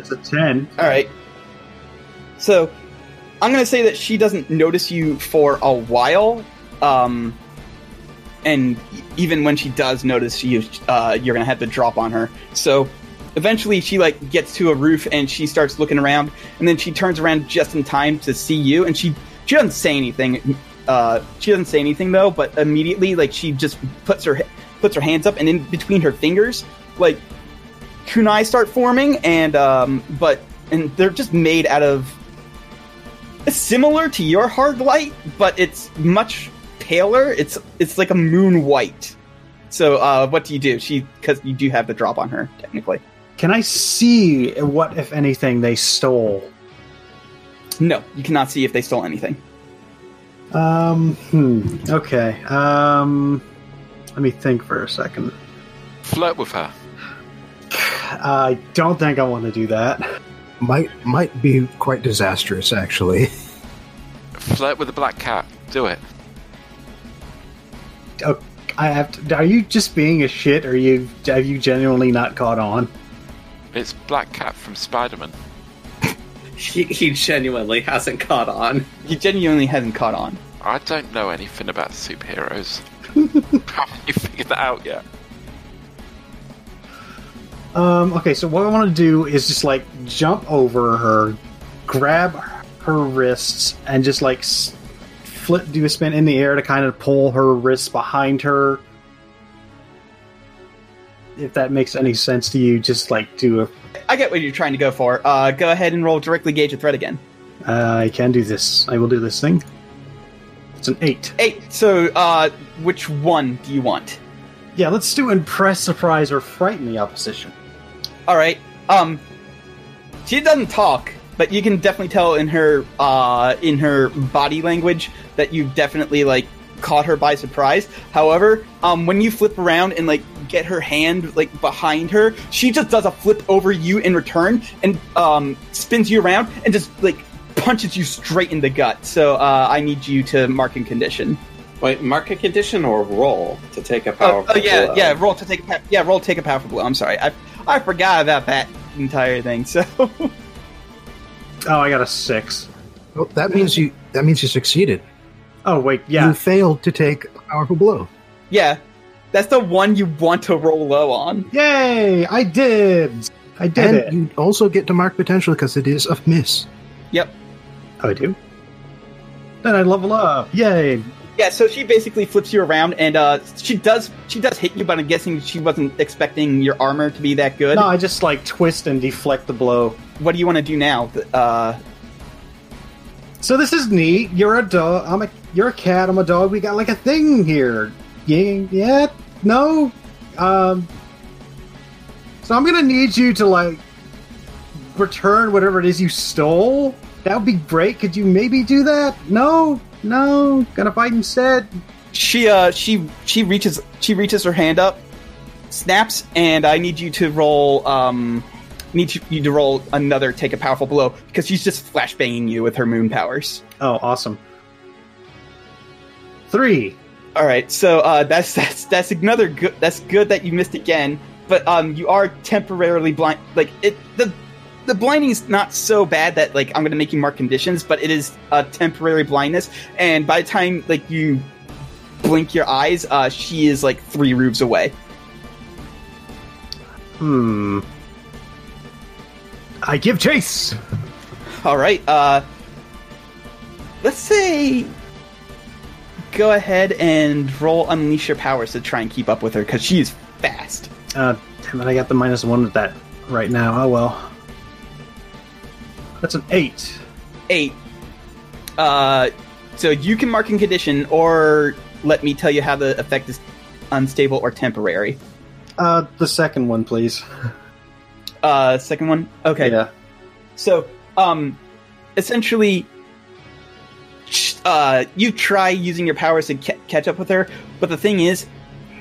that's a 10 All right. So, I'm going to say that she doesn't notice you for a while. Um, and even when she does notice you, uh, you're going to have to drop on her. So, eventually she like gets to a roof and she starts looking around and then she turns around just in time to see you and she she doesn't say anything uh she doesn't say anything though but immediately like she just puts her puts her hands up and in between her fingers like kunai start forming and um but and they're just made out of similar to your hard light but it's much paler. It's it's like a moon white. So uh what do you do? She because you do have the drop on her technically can i see what if anything they stole no you cannot see if they stole anything um hmm okay um let me think for a second Flirt with her. i don't think i want to do that Might might be quite disastrous, actually. Flirt with the black cat. Do it. Oh, I have to, are you just being a shit or you have you genuinely not caught on It's Black Cat from Spider Man. He, he genuinely hasn't caught on. He genuinely hasn't caught on I don't know anything about superheroes. Haven't you figured that out yet? Um, okay, so what I want to do is just like jump over her, grab her wrists, and just like s- flip, do a spin in the air to kind of pull her wrists behind her, if that makes any sense to you, just like do a. I get what you're trying to go for. Uh, go ahead and roll directly gauge a threat again. Uh, I can do this. I will do this thing. It's an eight. Eight. So, uh, which one do you want? Yeah, let's do impress, surprise, or frighten the opposition. All right. Um, she doesn't talk, but you can definitely tell in her uh in her body language that you've definitely like caught her by surprise. However, um, when you flip around and like get her hand like behind her, she just does a flip over you in return and um spins you around and just like punches you straight in the gut. So uh, I need you to mark in condition. Wait, mark a condition or roll to take a Oh, powerful oh yeah, blow? yeah. Roll to take a pa- yeah. Roll to take a powerful blow. I'm sorry, I I forgot about that entire thing. So Oh, I got a six. Well, that means you. That means you succeeded. Oh wait, yeah. You failed to take a powerful blow. yeah, that's the one you want to roll low on. Yay! I did. I did and it. you also get to mark potential because it is a miss. Yep. Oh, I do. Then I level up. Yay! Yeah, so she basically flips you around, and uh, she does she does hit you, but I'm guessing she wasn't expecting your armor to be that good. No, I just like twist and deflect the blow. What do you want to do now? Uh, So this is neat. You're a dog. I'm a. You're a cat. I'm a dog. We got like a thing here. Yeah. Yeah. No. Um. So I'm gonna need you to like return whatever it is you stole. That would be great. Could you maybe do that? No. No. Gonna fight instead. she uh she she reaches she reaches her hand up, snaps, and I need you to roll um need you, you to roll another take a powerful blow because she's just flashbanging you with her moon powers. Oh, awesome. Three. All right, so uh, that's that's that's another good. That's good that you missed again, but um, you are temporarily blind. Like it, the the blinding is not so bad that like I'm gonna make you mark conditions, but it is a temporary blindness. And by the time like you blink your eyes, uh, she is like three roofs away. Hmm. I give chase. All right, uh, let's say go ahead and roll unleash your powers to try and keep up with her because she is fast. Uh, damn it, I got the minus one with that right now. Oh well. That's an eight. eight. Uh, so you can mark in condition, or let me tell you how the effect is unstable or temporary. Uh, the second one, please. Uh, second one. Okay. Yeah. So, um, essentially, uh, you try using your powers to ca- catch up with her, but the thing is,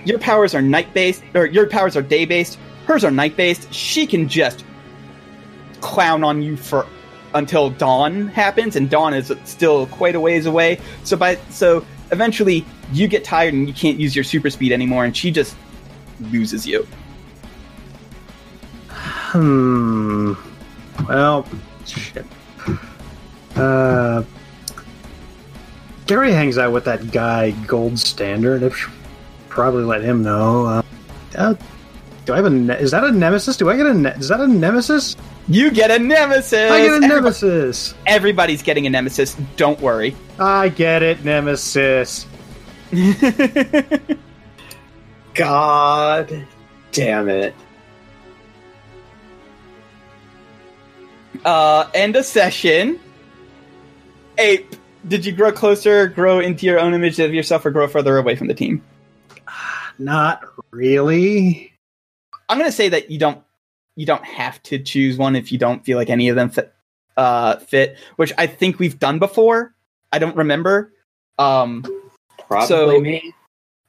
your powers are night based, or your powers are day based. Hers are night based. She can just clown on you for until dawn happens, and dawn is still quite a ways away. So by so eventually you get tired and you can't use your super speed anymore, and she just loses you. Hmm. Well, shit. Uh, Gary hangs out with that guy, Gold Standard. I should probably let him know. Uh, uh, do I have a? Ne- is that a nemesis? Do I get a? Ne- is that a nemesis? You get a nemesis. I get a Everybody- nemesis. Everybody's getting a nemesis. Don't worry. I get it, nemesis. God damn it. uh, end of session. Ape, did you grow closer, grow into your own image of yourself, or grow further away from the team? Not really. I'm gonna say that you don't you don't have to choose one if you don't feel like any of them fit uh fit, which I think we've done before. I don't remember. Um Probably So- me.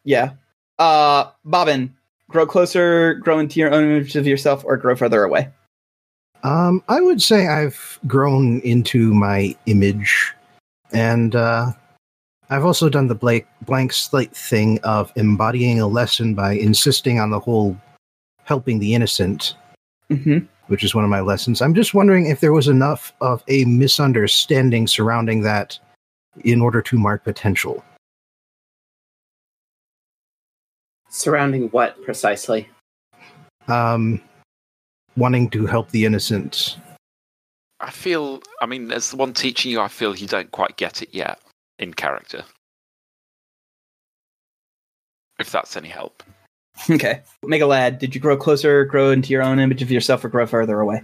yeah. Uh Bobbin, grow closer, grow into your own image of yourself, or grow further away. Um, I would say I've grown into my image, and uh, I've also done the blank, blank slate thing of embodying a lesson by insisting on the whole helping the innocent, Mm-hmm. which is one of my lessons. I'm just wondering if there was enough of a misunderstanding surrounding that in order to mark potential. Surrounding what precisely? Um, wanting to help the innocent. I feel, I mean, as the one teaching you, I feel you don't quite get it yet in character. If that's any help. Okay. Make a lad, did you grow closer, grow into your own image of yourself, or grow further away?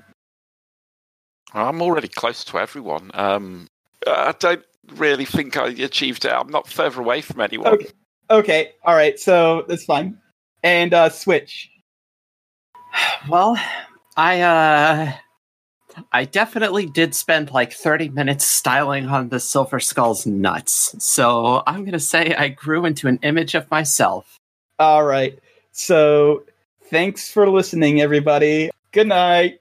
I'm already close to everyone. Um, I don't really think I achieved it. I'm not further away from anyone. Okay. Okay, all right, so that's fine. And uh switch. Well, I uh I definitely did spend like 30 minutes styling on the Silver Skull's nuts. So I'm gonna say I grew into an image of myself. All right. So thanks for listening, everybody. Good night.